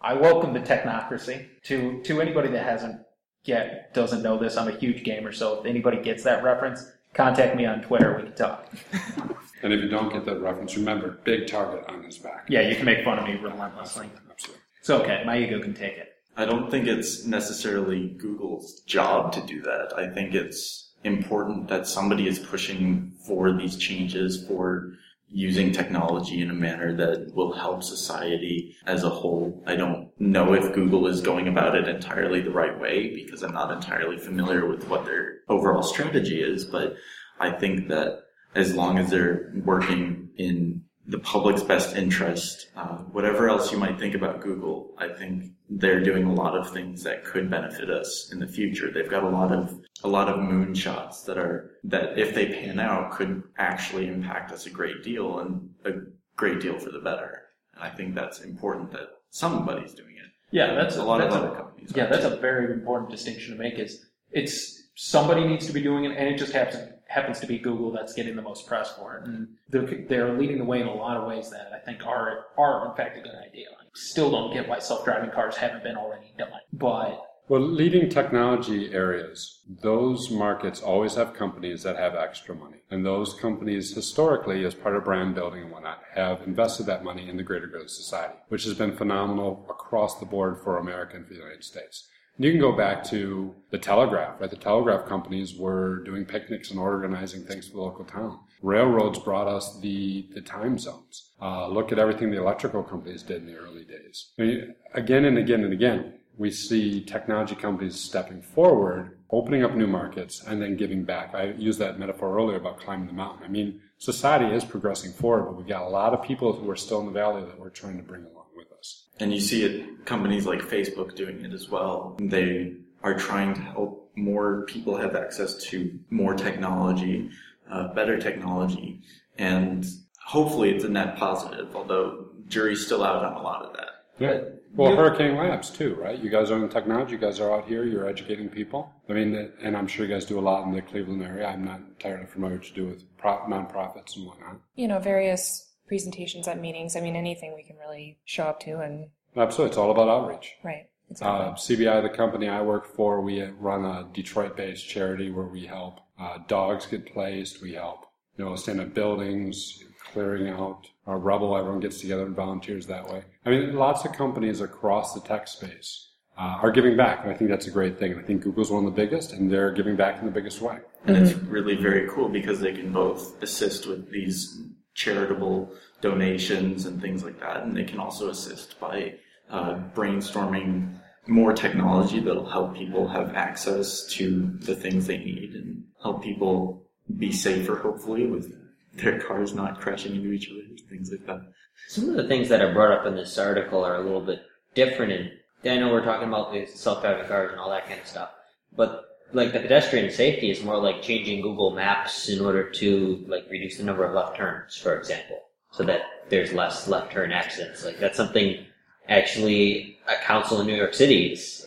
I welcome the technocracy. To to anybody that hasn't yet doesn't know this, I'm a huge gamer. So if anybody gets that reference, contact me on Twitter. We can talk. And if you don't get that reference, remember, big target on his back. Yeah, you can make fun of me relentlessly. Absolutely. It's okay. My ego can take it. I don't think it's necessarily Google's job to do that. I think it's important that somebody is pushing for these changes, for using technology in a manner that will help society as a whole. I don't know if Google is going about it entirely the right way because I'm not entirely familiar with what their overall strategy is, but I think that as long as they're working in the public's best interest, uh, whatever else you might think about Google, I think they're doing a lot of things that could benefit us in the future. They've got a lot of a lot of moonshots that are that if they pan out could actually impact us a great deal and a great deal for the better. And I think that's important that somebody's doing it. Yeah, that's a lot that's of a- other companies. Yeah, that's too. a very important distinction to make. Is it's somebody needs to be doing it, and it just happens happens to be Google that's getting the most press for it, and they're they're leading the way in a lot of ways that I think are are in fact a good idea. I still don't get why self driving cars haven't been already done, but Well, leading technology areas, those markets always have companies that have extra money. And those companies historically, as part of brand building and whatnot, have invested that money in the greater good of society, which has been phenomenal across the board for America and for the United States. You can go back to the telegraph, right? The telegraph companies were doing picnics and organizing things for the local town. Railroads brought us the, the time zones. Uh, look at everything the electrical companies did in the early days. I mean, again and again and again, we see technology companies stepping forward, opening up new markets, and then giving back. I used that metaphor earlier about climbing the mountain. I mean, society is progressing forward, but we've got a lot of people who are still in the valley that we're trying to bring along with us. And you see it, companies like Facebook doing it as well. They are trying to help more people have access to more technology, uh, better technology, and hopefully it's a net positive, although jury's still out on a lot of that. Yeah. Well, Hurricane Labs too, right? You guys are in technology. You guys are out here. You're educating people. I mean, and I'm sure you guys do a lot in the Cleveland area. I'm not entirely familiar what you do with pro- nonprofits and whatnot. You know, various presentations at meetings. I mean, anything we can really show up to and, Absolutely, it's all about outreach. right. Exactly. Uh, CBI, the company I work for, we run a Detroit-based charity where we help uh, dogs get placed. We help, you know, stand up buildings, clearing out our rubble. Everyone gets together and volunteers that way. I mean, lots of companies across the tech space uh, are giving back, and I think that's a great thing. And I think Google's one of the biggest, and they're giving back in the biggest way. And it's really very cool because they can both assist with these charitable donations and things like that, and they can also assist by uh, brainstorming more technology that'll help people have access to the things they need and help people be safer, hopefully, with their cars not crashing into each other, things like that. Some of the things that are brought up in this article are a little bit different. And I know we're talking about the self-driving cars and all that kind of stuff, but like the pedestrian safety is more like changing Google Maps in order to like reduce the number of left turns, for example, so that there's less left turn accidents. Like that's something actually a council in New York City is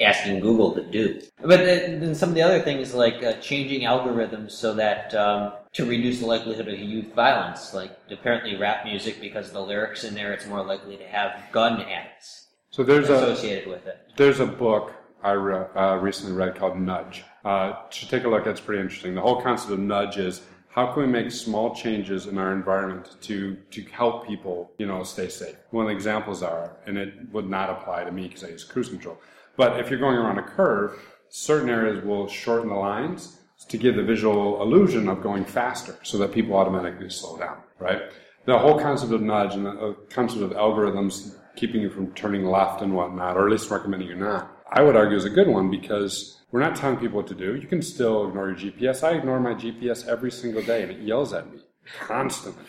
asking Google to do. But then, then some of the other things like uh, changing algorithms so that um, to reduce the likelihood of youth violence, like apparently rap music because of the lyrics in there, it's more likely to have gun ads So there's a associated with it. There's a book I re- uh, recently read called Nudge. Uh, to take a look, it's pretty interesting. The whole concept of nudge is how can we make small changes in our environment to to help people, you know, stay safe. One of the examples are, and it would not apply to me because I use cruise control, but if you're going around a curve, certain areas will shorten the lines to give the visual illusion of going faster, so that people automatically slow down. Right. The whole concept of nudge and the uh, concept of algorithms keeping you from turning left and whatnot, or at least recommending you not, I would argue is a good one because we're not telling people what to do. You can still ignore your GPS. I ignore my GPS every single day and it yells at me constantly.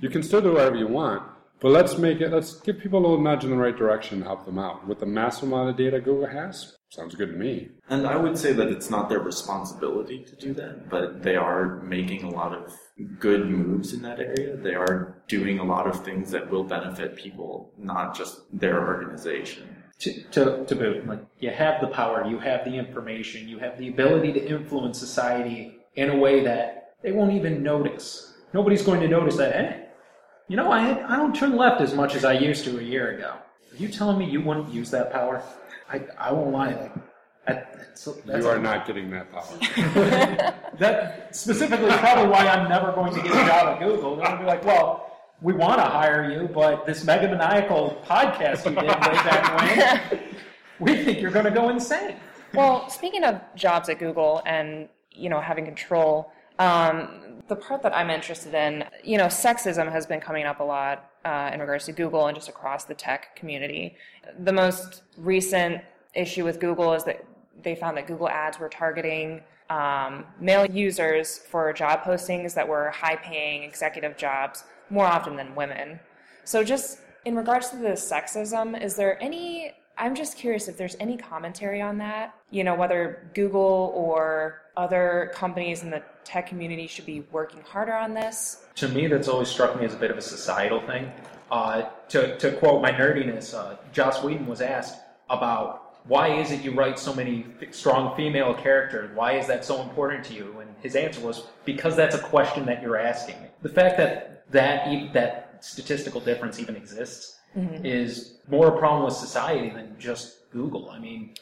You can still do whatever you want, but let's make it, let's give people a little nudge in the right direction and help them out. With the massive amount of data Google has, sounds good to me. And I would say that it's not their responsibility to do that, but they are making a lot of good moves in that area. They are doing a lot of things that will benefit people, not just their organization. to, to, to boot. Like you have the power, you have the information, you have the ability to influence society in a way that they won't even notice. Nobody's going to notice that. Hey, you know, I I don't turn left as much as I used to a year ago. Are you telling me you wouldn't use that power? I I won't lie. Like that, that's, that's You are not getting that power. that specifically is probably why I'm never going to get a job at Google. They're going to be like, well, we want to hire you, but this mega maniacal podcast you did way back when, we think you're going to go insane. Well, speaking of jobs at Google and you know having control, um, the part that I'm interested in, you know, sexism has been coming up a lot uh, in regards to Google and just across the tech community. The most recent issue with Google is that they found that Google Ads were targeting um, male users for job postings that were high-paying executive jobs more often than women. So, just in regards to the sexism, is there any I'm just curious if there's any commentary on that. You know, whether Google or other companies in the tech community should be working harder on this. To me, that's always struck me as a bit of a societal thing. Uh, to, to quote my nerdiness, uh, Joss Whedon was asked about why is it you write so many f- strong female characters? Why is that so important to you? And his answer was because that's a question that you're asking. The fact that that e- that statistical difference even exists Mm-hmm. is more a problem with society than just Google. I mean,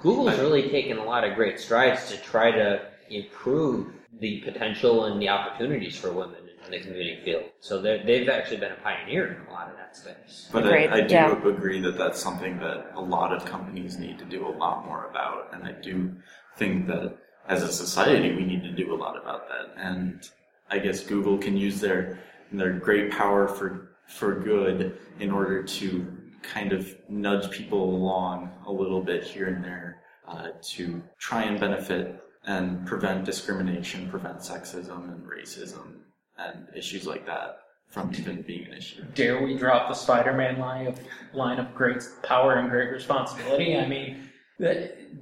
Google's really taken a lot of great strides to try to improve the potential and the opportunities for women in the computing field. So they're- they've actually been a pioneer in a lot of that space. But Agreed, I, I do yeah. agree that that's something that a lot of companies need to do a lot more about, and I do think that as a society we need to do a lot about that. And I guess Google can use their their great power for for good in order to kind of nudge people along a little bit here and there uh, to try and benefit and prevent discrimination, prevent sexism and racism and issues like that from even being an issue. dare we drop the Spider-Man line of line of great power and great responsibility? I mean,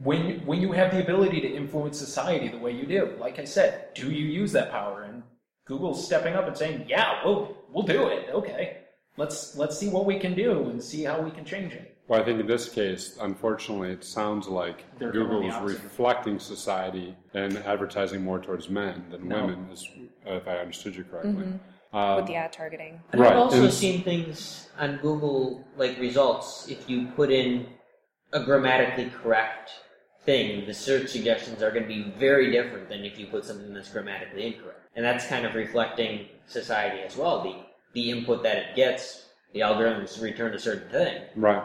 when when you have the ability to influence society the way you do, like I said, do you use that power? And Google's stepping up and saying, "Yeah, we'll we'll do it. Okay, let's let's see what we can do and see how we can change it." Well, I think in this case, unfortunately, it sounds like They're doing the Google's opposite. reflecting society and advertising more towards men than No. women, is, if I understood you correctly. Mm-hmm. Uh, with the ad targeting. And Right, I've also and- seen things on Google like results. If you put in a grammatically correct thing, the search suggestions are going to be very different than if you put something that's grammatically incorrect. And that's kind of reflecting society as well. The the input that it gets, the algorithms return a certain thing. right.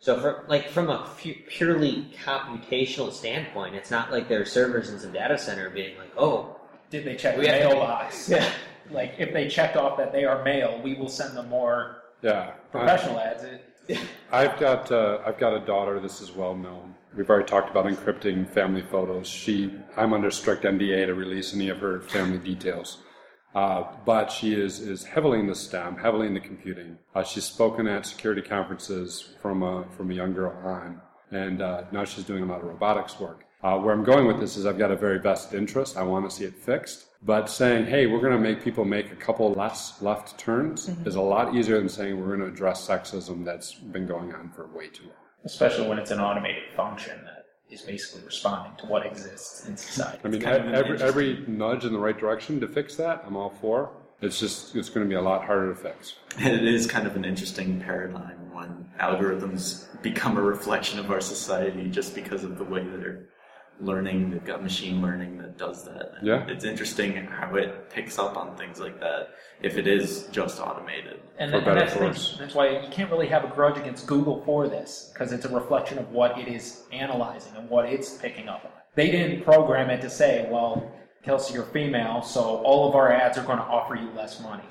So, for like from a purely computational standpoint, it's not like there are servers in some data center being like, "Oh, Did they check the have to be- mailbox? yeah, Like if they checked off that they are male, we will send them more Yeah. professional ads. I've got uh, I've got a daughter. This is well known. We've already talked about encrypting family photos. She I'm under strict NDA to release any of her family details. Uh, but she is is heavily in the STEM, heavily in the computing. Uh, she's spoken at security conferences from a from a young girl on, and uh, now she's doing a lot of robotics work. Uh, where I'm going with this is I've got a very vested interest. I want to see it fixed. But saying, hey, we're going to make people make a couple less left turns is a lot easier than saying we're going to address sexism that's been going on for way too long. Especially when it's an automated function that is basically responding to what exists in society. I mean, kind of every, every nudge in the right direction to fix that, I'm all for. It's just, it's going to be a lot harder to fix. It is kind of an interesting paradigm when algorithms become a reflection of our society just because of the way that they're learning. They've got machine learning that does that. Yeah. It's interesting how it picks up on things like that if it is just automated. And, For and better that's, the thing. that's why you can't really have a grudge against Google for this because it's a reflection of what it is analyzing and what it's picking up on. They didn't program it to say, well, Kelsey, you're female, so all of our ads are going to offer you less money.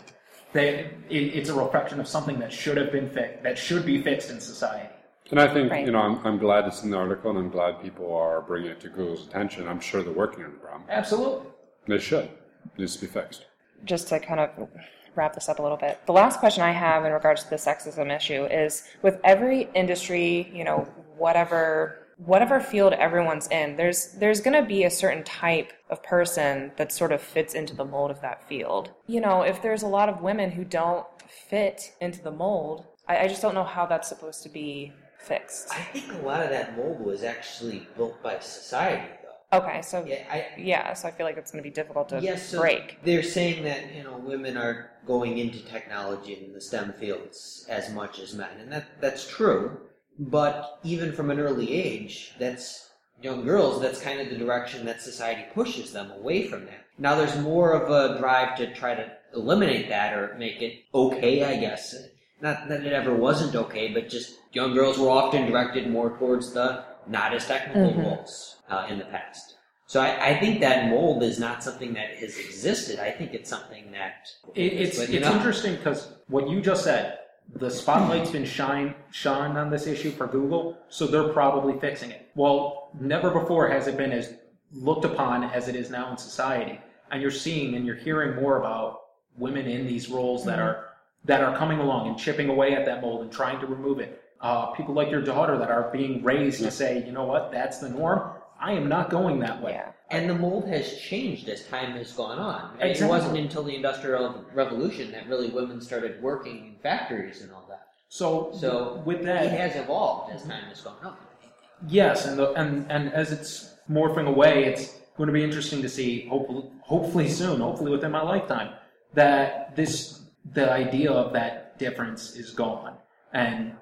They, it, it's a reflection of something that should have been fixed, that should be fixed in society. And I think, Right. you know, I'm, I'm glad it's in the article and I'm glad people are bringing it to Google's attention. I'm sure they're working on the problem. Absolutely. They should. It needs to be fixed. just to kind of wrap this up a little bit, the last question I have in regards to the sexism issue is with every industry, you know, whatever whatever field everyone's in, there's there's going to be a certain type of person that sort of fits into the mold of that field. You know, if there's a lot of women who don't fit into the mold, I, I just don't know how that's supposed to be fixed. I think a lot of that mold was actually built by society, though. Okay, so Yeah, I, yeah, so I feel like it's going to be difficult to Yes, so break. They're saying that you know women are going into technology in the STEM fields as much as men, and that that's true. But even from an early age, that's young girls, that's kind of the direction that society pushes them away from that. Now there's more of a drive to try to eliminate that or make it okay, I guess. Not that it ever wasn't okay, but just young girls were often directed more towards the not as technical Mhm. roles uh, in the past. So I, I think that mold is not something that has existed. I think it's something that It, it's But, it's know- interesting because what you just said, the spotlight's been shine shined on this issue for Google, so they're probably fixing it. Well, never before has it been as looked upon as it is now in society, and you're seeing and you're hearing more about women in these roles that are that are coming along and chipping away at that mold and trying to remove it. Uh, people like your daughter that are being raised to say, you know what, that's the norm. I am not going that way. Yeah. And the mold has changed as time has gone on. It Exactly. wasn't until the Industrial Revolution that really women started working in factories and all that. So, So with that, it has evolved as time has gone on. Yes, and the, and and as it's morphing away, it's going to be interesting to see. Hopefully, hopefully soon, hopefully within my lifetime, that this the idea of that difference is gone, and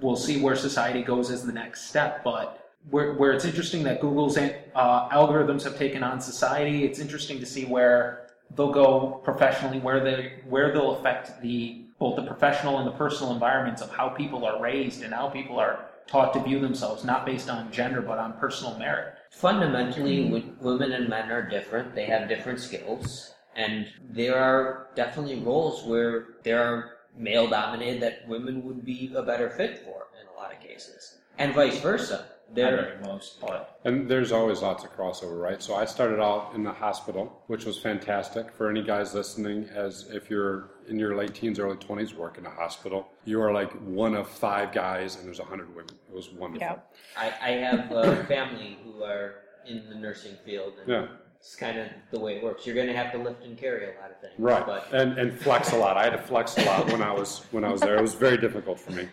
we'll see where society goes as the next step. But where where it's interesting that Google's uh, algorithms have taken on society, it's interesting to see where they'll go professionally, where they where they'll affect the both the professional and the personal environments of how people are raised and how people are taught to view themselves, not based on gender but on personal merit. Fundamentally, women and men are different. They have different skills. And there are definitely roles where there are male dominated that women would be a better fit for in a lot of cases. And vice versa. There, Very most, but And there's always lots of crossover, right? So I started out in the hospital, which was fantastic for any guys listening. As if you're in your late teens, early 20s, work in a hospital, you are like one of five guys, and there's a hundred women. It was wonderful. Yeah. I, I have a family who are in the nursing field. And Yeah. It's kind of the way it works. You're going to have to lift and carry a lot of things. Right, But and and flex a lot. I had to flex a lot when I was when I was there. It was very difficult for me.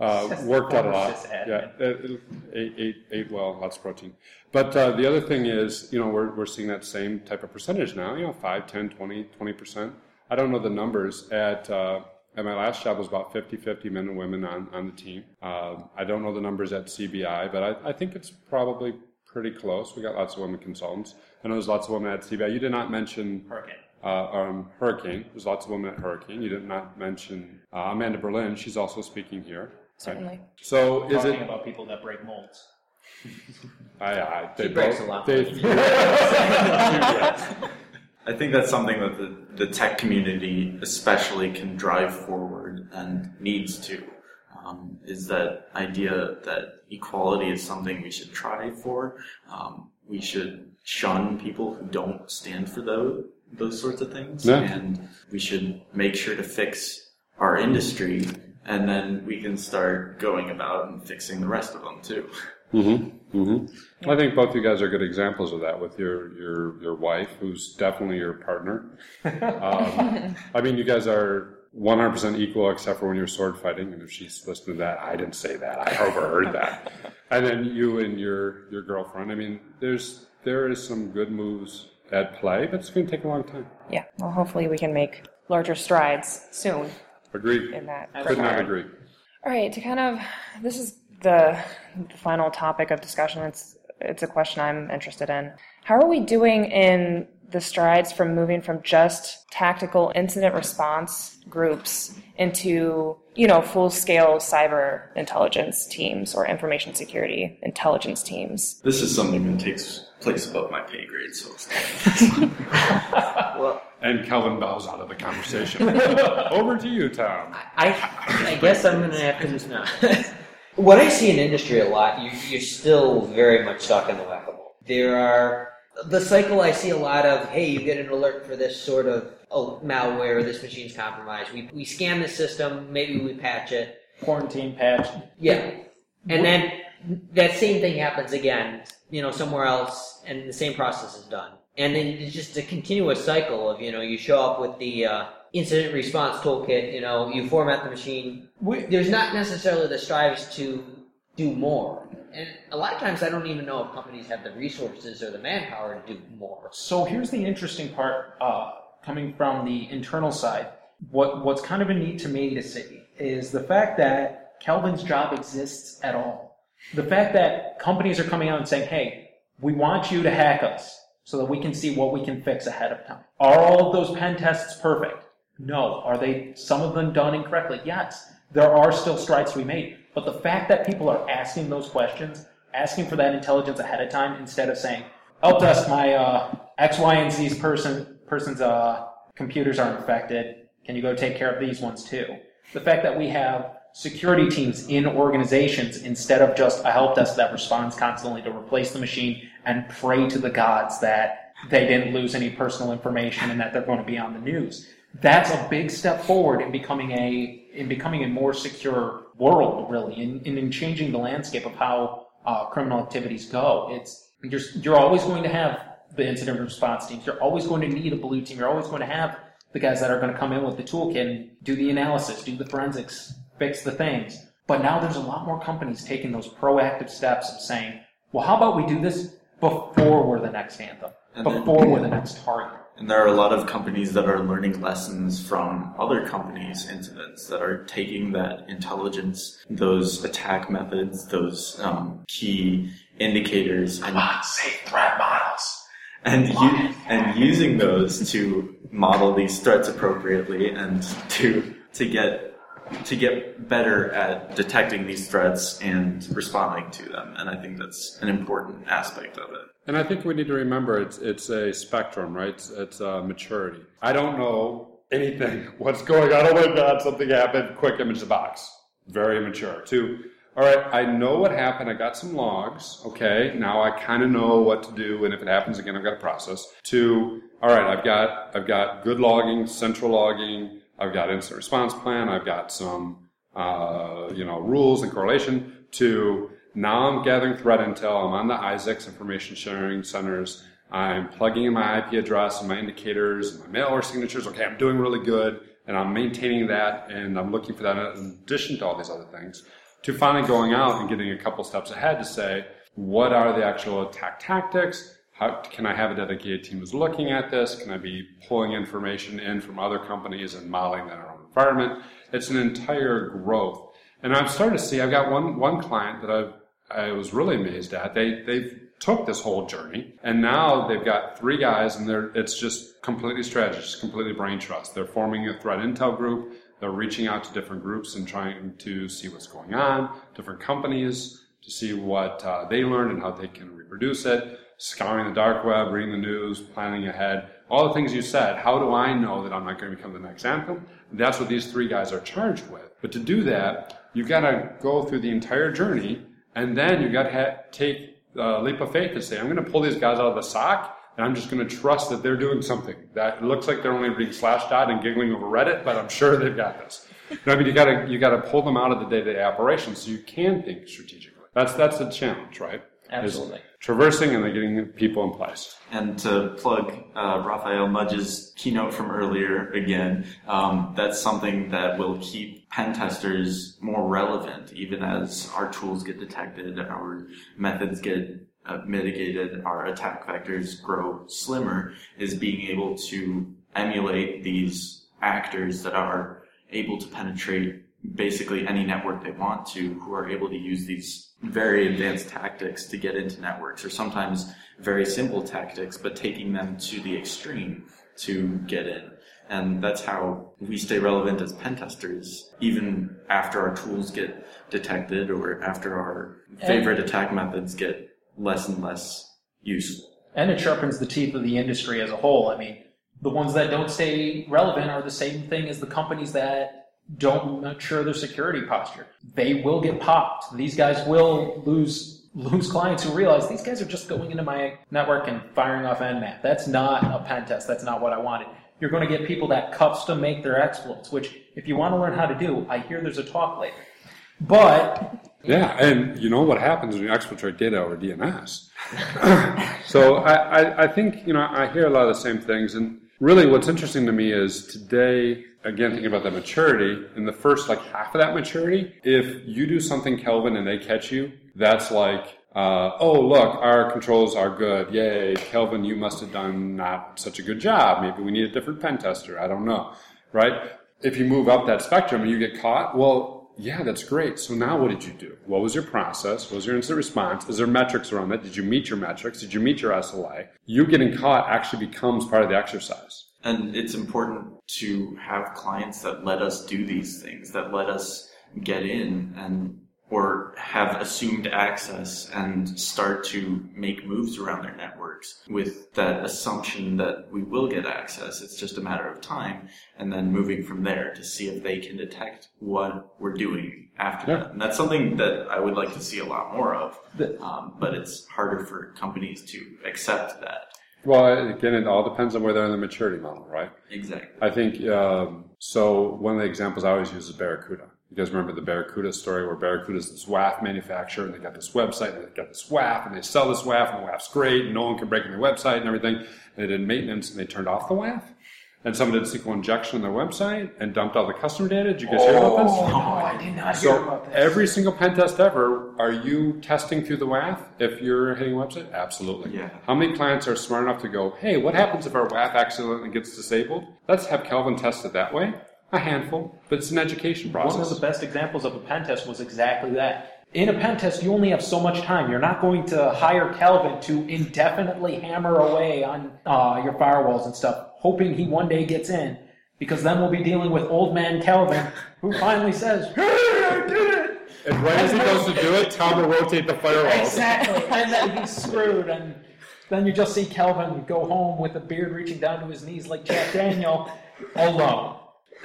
Uh, worked out a lot. Yeah, it- it- ate, ate, ate well, lots of protein. But uh, the other thing is, you know, we're, we're seeing that same type of percentage now. You know, 5, 10, 20, 20 percent. I don't know the numbers at. Uh, at my last job was about 50-50 men and women on, on the team. Uh, I don't know the numbers at CBI, but I, I think it's probably pretty close. We got lots of women consultants. I know there's lots of women at CBI. You did not mention hurricane. uh, um, Hurricane. There's lots of women at Hurricane. You did not mention uh, Amanda Berlin. She's also speaking here. Certainly. So is Talking it? about people that break molds. I, I, they She breaks both- a lot. They, I think that's something that the, the tech community especially can drive forward and needs to. Um, is that idea that equality is something we should try for. Um, we should shun people who don't stand for those, those sorts of things. Yeah. And we should make sure to fix our industry and then we can start going about and fixing the rest of them too. Mm-hmm. Mm-hmm. I think both of you guys are good examples of that with your your your wife, who's definitely your partner. Um, I mean, you guys are 100% equal except for when you're sword fighting. And if she's listening to that, I didn't say that. I overheard that. And then you and your your girlfriend. I mean, there's there is some good moves at play, but it's going to take a long time. Yeah. Well, hopefully we can make larger strides soon Agreed. in that. Could not agree. All right, to kind of this is the, the final topic of discussion. It's it's a question I'm interested in. How are we doing in the strides from moving from just tactical incident response groups into you know full scale cyber intelligence teams or information security intelligence teams? This is something that takes place above my pay grade, so well, And Calvin bows out of the conversation. Over to you, Tom. I, I guess I'm going to have to just now. what I see in industry a lot, you, you're still very much stuck in the whack-a-mole. There are the cycle I see a lot of. Hey, you get an alert for this sort of oh, malware. This machine's compromised. We we scan the system. Maybe we patch it. Quarantine patch. Yeah, and then that same thing happens again. You know, somewhere else, and the same process is done. And then it's just a continuous cycle of you know you show up with the uh, incident response toolkit. You know, you format the machine. We, There's not necessarily the strives to do more. And a lot of times, I don't even know if companies have the resources or the manpower to do more. So here's the interesting part, uh, coming from the internal side. What what's kind of a neat to me to see is the fact that Kelvin's job exists at all. The fact that companies are coming out and saying, hey, we want you to hack us so that we can see what we can fix ahead of time. Are all of those pen tests perfect? No. Are they, some of them done incorrectly? Yes. There are still strides be made. But the fact that people are asking those questions, asking for that intelligence ahead of time instead of saying, help desk, my uh, X, Y, and Z's person, person's uh, computers are infected. Can you go take care of these ones too? The fact that we have security teams in organizations instead of just a help desk that responds constantly to replace the machine and pray to the gods that they didn't lose any personal information and that they're going to be on the news. That's a big step forward in becoming a in becoming a more secure world, really, in, in, in changing the landscape of how uh, criminal activities go. It's you're, you're always going to have the incident response teams. You're always going to need a blue team. You're always going to have the guys that are going to come in with the toolkit and do the analysis, do the forensics, fix the things. But now there's a lot more companies taking those proactive steps of saying, well, how about we do this before we're the next anthem, And then- before we're the next target. And there are a lot of companies that are learning lessons from other companies' incidents that are taking that intelligence, those attack methods, those um, key indicators, and safe threat models. and u- and using those to model these threats appropriately and to to get to get better at detecting these threats and responding to them. And I think that's an important aspect of it. And I think we need to remember it's it's a spectrum, right? It's, it's uh, maturity. I don't know anything. What's going on? Oh my God! Something happened. Quick image the box. Very mature. Two. All right. I know what happened. I got some logs. Okay. Now I kind of know what to do, and if it happens again, I've got a process. Two. All right. I've got I've got good logging, central logging. I've got instant response plan. I've got some uh, you know rules and correlation. To now I'm gathering threat intel. I'm on the ISACs information sharing centers. I'm plugging in my IP address and my indicators and my mail malware signatures. Okay, I'm doing really good, and I'm maintaining that, and I'm looking for that in addition to all these other things. To finally going out and getting a couple steps ahead to say, what are the actual attack tactics? How can I have a dedicated team who's looking at this? Can I be pulling information in from other companies and modeling that in our own environment? It's an entire growth. And I've started to see, I've got one, one client that I've, I was really amazed at. They, they've took this whole journey and now they've got three guys and they're, it's just completely strategy, just completely brain trust. They're forming a threat intel group. They're reaching out to different groups and trying to see what's going on, different companies to see what uh, they learned and how they can reproduce it, scouring the dark web, reading the news, planning ahead, all the things you said. How do I know that I'm not going to become the next anthem? That's what these three guys are charged with. But to do that, you've got to go through the entire journey, and then you've got to ha- take a leap of faith to say, I'm going to pull these guys out of the SOC, and I'm just going to trust that they're doing something. That looks like they're only reading Slashdot and giggling over Reddit, but I'm sure they've got this. You know, I mean, you got to you got to pull them out of the day-to-day operations so you can think strategically. That's that's the challenge, right? Is Absolutely. Traversing and then getting people in place. And to plug uh, Raphael Mudge's keynote from earlier again, um, that's something that will keep pen testers more relevant, even as our tools get detected, our methods get uh, mitigated, our attack vectors grow slimmer, is being able to emulate these actors that are able to penetrate basically any network they want to, who are able to use these very advanced tactics to get into networks, or sometimes very simple tactics, but taking them to the extreme to get in. And that's how we stay relevant as pen testers, even after our tools get detected or after our favorite attack methods get less and less useful. And it sharpens the teeth of the industry as a whole. I mean, the ones that don't stay relevant are the same thing as the companies that don't mature their security posture. They will get popped. These guys will lose lose clients who realize these guys are just going into my network and firing off Nmap. That's not a pen test. That's not what I wanted. You're going to get people that custom make their exploits, which if you want to learn how to do, I hear there's a talk later. But Yeah, and you know what happens when you exfiltrate data over DNS. so I, I, I think you know I hear a lot of the same things, and really what's interesting to me is today. Again, thinking about that maturity, in the first like half of that maturity, if you do something, Kelvin, and they catch you, that's like, uh, oh look, our controls are good. Yay, Kelvin, you must have done not such a good job. Maybe we need a different pen tester. I don't know, right? If you move up that spectrum and you get caught, well, yeah, that's great. So now what did you do? What was your process? What was your incident response? Is there metrics around that? Did you meet your metrics? Did you meet your SLA? You getting caught actually becomes part of the exercise. And it's important to have clients that let us do these things, that let us get in and or have assumed access and start to make moves around their networks with that assumption that we will get access. It's just a matter of time and then moving from there to see if they can detect what we're doing after Yeah. that. And that's something that I would like to see a lot more of. Um, but it's harder for companies to accept that. Well, again, it all depends on where they're in the maturity model, right? Exactly. I think um, so. One of the examples I always use is Barracuda. You guys remember the Barracuda story where Barracuda is this WAF manufacturer and they got this website and they got this WAF and they sell this WAF and the WAF's great and no one can break in their website and everything. And they did maintenance and they turned off the WAF. And someone did SQL injection on their website and dumped all the customer data. Did you guys hear about this? Oh, no, I did not hear So about this. every single pen test ever, are you testing through the WAF if you're hitting a website? Absolutely. Yeah. How many clients are smart enough to go, hey, what happens if our WAF accidentally gets disabled? Let's have Kelvin test it that way. A handful, but it's an education process. One of the best examples of a pen test was exactly that. In a pen test, you only have so much time. You're not going to hire Calvin to indefinitely hammer away on uh, your firewalls and stuff, hoping he one day gets in. Because then we'll be dealing with old man Calvin, who finally says, "Hey, I did it!" and right as he goes to do it, Tom will rotate the firewalls. Exactly, and then he's screwed. And then you just see Calvin go home with a beard reaching down to his knees like Jack Daniel, alone,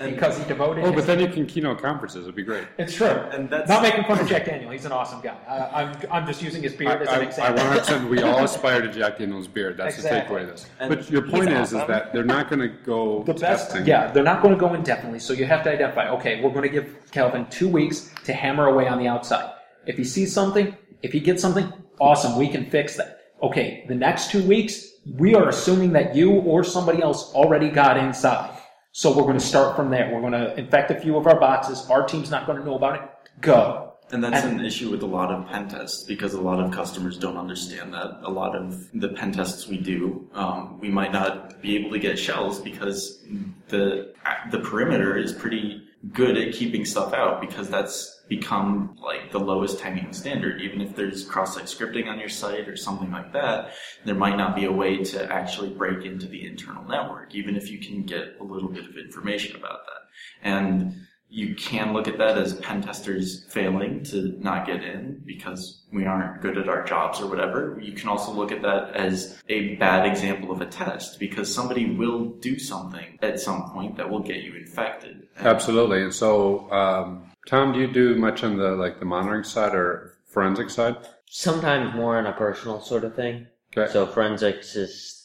because he devoted. Oh, his but then you can keynote conferences. It'd be great. It's true. And that's- not making fun of Jack Daniel. He's an awesome guy. I, I'm, I'm just using his I, beard as an I, I example. 100% we all aspire to Jack Daniel's beard. That's Exactly. the takeaway of this. And But your point he's is, is that they're not going to go the best, testing. yeah, they're not going to go indefinitely. So you have to identify. Okay, we're going to give Calvin two weeks to hammer away on the outside. If he sees something, if he gets something, awesome, we can fix that. Okay, the next two weeks, we are assuming that you or somebody else already got inside. So we're going to start from there. We're going to infect a few of our boxes. Our team's not going to know about it. Go. And that's And- an issue with a lot of pen tests because a lot of customers don't understand that. A lot of the pen tests we do, um, we might not be able to get shells because the the perimeter is pretty good at keeping stuff out because that's become like the lowest hanging standard. Even if there's cross-site scripting on your site or something like that, there might not be a way to actually break into the internal network, even if you can get a little bit of information about that. And you can look at that as pen testers failing to not get in because we aren't good at our jobs or whatever. You can also look at that as a bad example of a test because somebody will do something at some point that will get you infected. Absolutely. And so, um, Tom, do you do much on the like the monitoring side or forensic side? Sometimes more on a personal sort of thing. Okay. So forensics is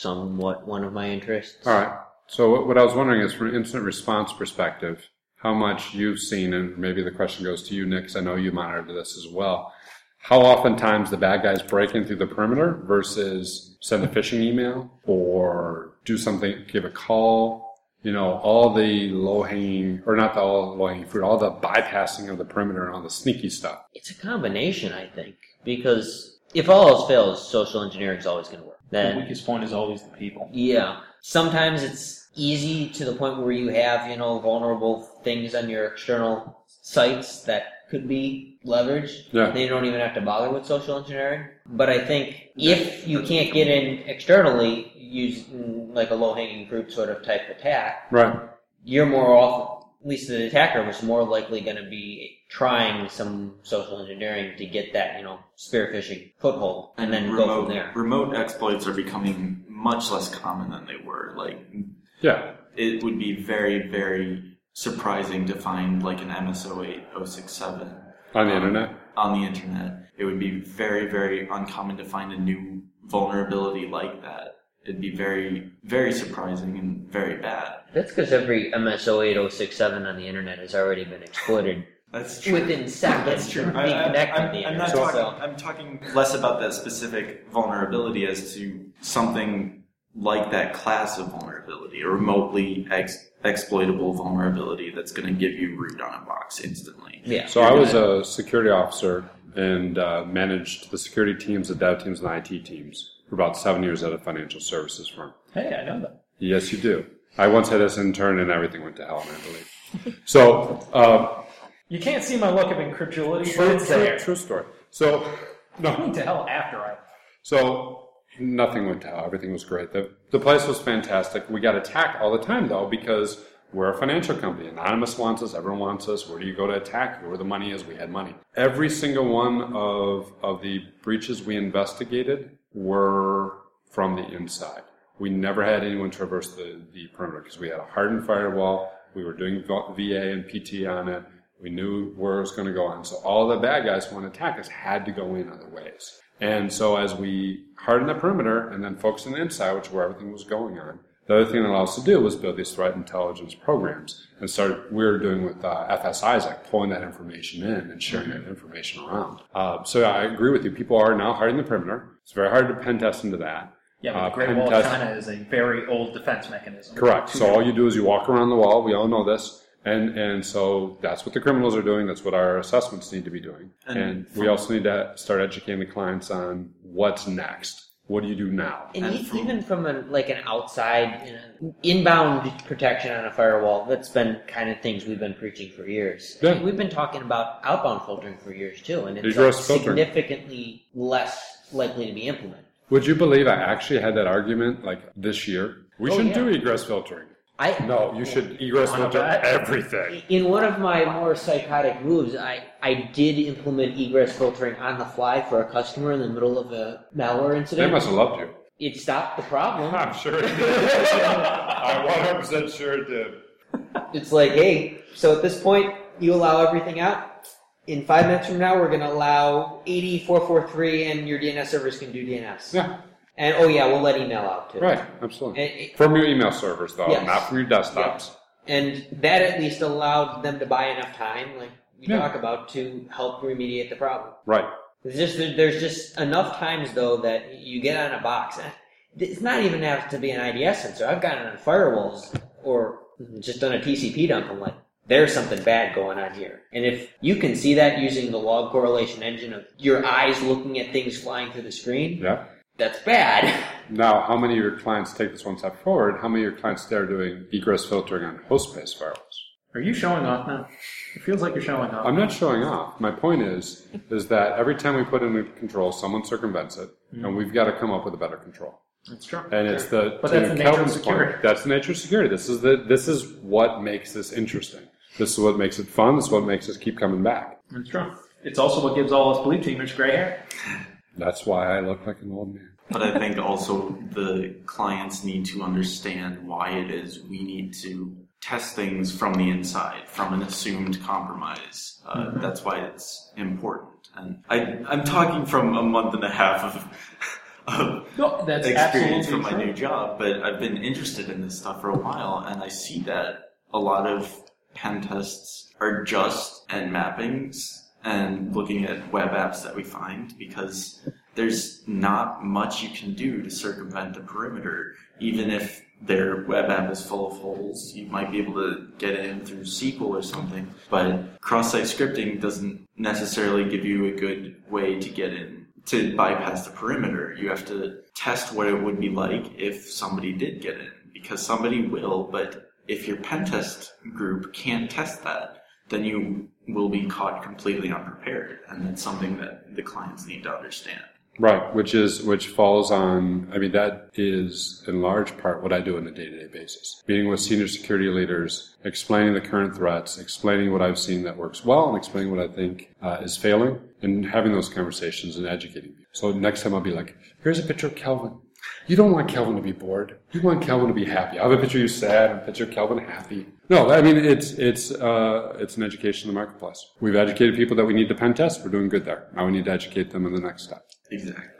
somewhat one of my interests. All right. So what- what I was wondering is, from an incident response perspective, how much you've seen, and maybe the question goes to you, Nick, 'cause I know you monitor this as well. How oftentimes the bad guys break in through the perimeter versus send a phishing email or do something, give a call. You know, all the low hanging, or not the all low hanging fruit, all the bypassing of the perimeter and all the sneaky stuff. It's a combination, I think, because if all else fails, social engineering is always going to work. The weakest point is always the people. Yeah. Sometimes it's easy to the point where you have, you know, vulnerable things on your external sites that could be leveraged. Yeah. They don't even have to bother with social engineering. But I think if you can't get in externally using like a low hanging fruit sort of type attack, Right. you're more off. at least the attacker was more likely going to be trying some social engineering to get that, you know, spear phishing foothold and then remote, go from there. Remote exploits are becoming much less common than they were. Like Yeah. it would be very, very surprising to find like an MS08-067 On the um, internet. On the internet, it would be very, very uncommon to find a new vulnerability like that. It'd be very, very surprising and very bad. That's because every MS08-067 on the internet has already been exploited That's true. within seconds That's true. of I, being I, connected I'm, to the I'm not internet. talking. so- I'm talking less about that specific vulnerability as to something like that class of vulnerability, a remotely ex- exploitable vulnerability that's going to give you root on a box instantly. yeah. So I was a security officer and uh, managed the security teams, the dev teams, and the IT teams for about seven years at a financial services firm. Hey, I know that. Yes, you do. I once had this intern, and everything went to hell, I believe. So, uh, You can't see my look of incredulity, but True, it's true, there. true story. So, no, Went to hell after I. So nothing went to hell. Everything was great. The, the place was fantastic. We got attacked all the time though because we're a financial company. Anonymous wants us. Everyone wants us. Where do you go to attack? Where the money is? We had money. Every single one of of the breaches we investigated were from the inside. We never had anyone traverse the, the perimeter because we had a hardened firewall. We were doing VA and PT on it. We knew where it was going to go on. So all the bad guys who want to attack us had to go in other ways. And so as we hardened the perimeter and then focused on the inside, which is where everything was going on, the other thing that allowed us to do was build these threat intelligence programs and start, we were doing with uh, FS-ISAC, pulling that information in and sharing that information around. Uh, so I agree with you. People are now hiding the perimeter. It's very hard to pen test into that. Yeah, but Uh, the Great pen Wall of test- China is a very old defense mechanism. Correct. So all you do is you walk around the wall. We all know this. And, and so that's what the criminals are doing. That's what our assessments need to be doing. And And, we also need to start educating the clients on what's next. What do you do now? And, And from- even from a, like an outside you know, inbound protection on a firewall, that's been kind of things we've been preaching for years. Yeah. We've been talking about outbound filtering for years too, and it's like significantly less likely to be implemented. Would you believe I actually had that argument like this year? We Oh, shouldn't yeah. do egress filtering. I No, you should egress filter everything. In one of my more psychotic moves, I, I did implement egress filtering on the fly for a customer in the middle of a malware incident. They incident. must have loved you. It stopped the problem. I'm sure it did. I'm 100% sure it did. It's like, hey, so at this point, you allow everything out. In five minutes from now, we're going to allow 8443 and your DNS servers can do DNS. Yeah, And oh, yeah, we'll let email out too. right, absolutely. And, it- From your email servers, though, Yes. not from your desktops. and that at least allowed them to buy enough time, like we Yeah. talk about, to help remediate the problem. Right. There's just there's just enough times though that you get on a box. It's not even have to be an IDS sensor. I've gotten on firewalls or just done a TCP dump. I'm like, there's something bad going on here. And if you can see that using the log correlation engine of your eyes looking at things flying through the screen, Yeah. That's bad. Now, how many of your clients take this one step forward? How many of your clients today are doing egress filtering on host-based firewalls? Are you showing off now? It feels like you're showing off. I'm not showing off. My point is, is that every time we put in a control, someone circumvents it, mm-hmm. and we've got to come up with a better control. That's true. And it's the But that's the nature of security. point. That's the nature of security. This is the this is what makes this interesting. This is what makes it fun. This is what makes us keep coming back. That's true. It's also what gives all us blue teamers gray hair. That's why I look like an old man. But I think also the clients need to understand why it is we need to test things from the inside, from an assumed compromise. Uh, That's why it's important. And I, I'm talking from a month and a half of, of No, experience from my true. new job, but I've been interested in this stuff for a while, and I see that a lot of pen tests are just and mappings and looking at web apps that we find because there's not much you can do to circumvent the perimeter. Even if their web app is full of holes, you might be able to get in through SQL or something. But cross-site scripting doesn't necessarily give you a good way to get in to bypass the perimeter. You have to test what it would be like if somebody did get in, because somebody will. But if your pen test group can't test that, then you will be caught completely unprepared, and that's something that the clients need to understand. Right, which is which falls on. I mean, that is in large part what I do on a day-to-day basis. Meeting with senior security leaders, explaining the current threats, explaining what I've seen that works well, and explaining what I think uh, is failing, and having those conversations and educating. So next time I'll be like, "Here's a picture of Kelvin." You don't want Kelvin to be bored. You want Kelvin to be happy. I have a picture of you sad, and a picture of Kelvin happy. No, I mean it's it's uh, it's an education in the marketplace. We've educated people that we need to pen test. We're doing good there. Now we need to educate them in the next step. Exactly.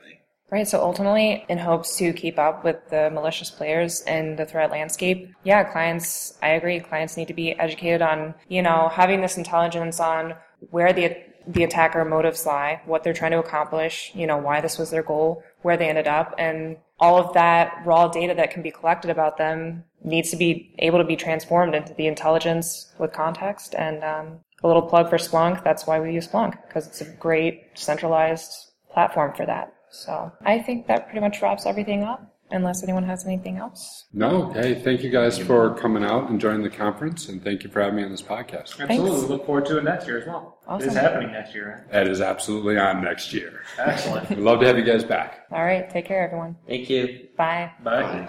Right, so ultimately, in hopes to keep up with the malicious players and the threat landscape, yeah, clients, I agree, clients need to be educated on, you know, having this intelligence on where the the attacker motives lie, what they're trying to accomplish, you know, why this was their goal, where they ended up, and all of that raw data that can be collected about them needs to be able to be transformed into the intelligence with context. And um, a little plug for Splunk, that's why we use Splunk, because it's a great centralized platform for that. So I think that pretty much wraps everything up. Unless anyone has anything else. No, hey, thank you guys for coming out and joining the conference, and thank you for having me on this podcast. Absolutely. Thanks. We look forward to it next year as well. Awesome. It's happening next year. That is absolutely on next year. Excellent. We'd love to have you guys back. All right, take care, everyone. Thank you. Bye. Bye.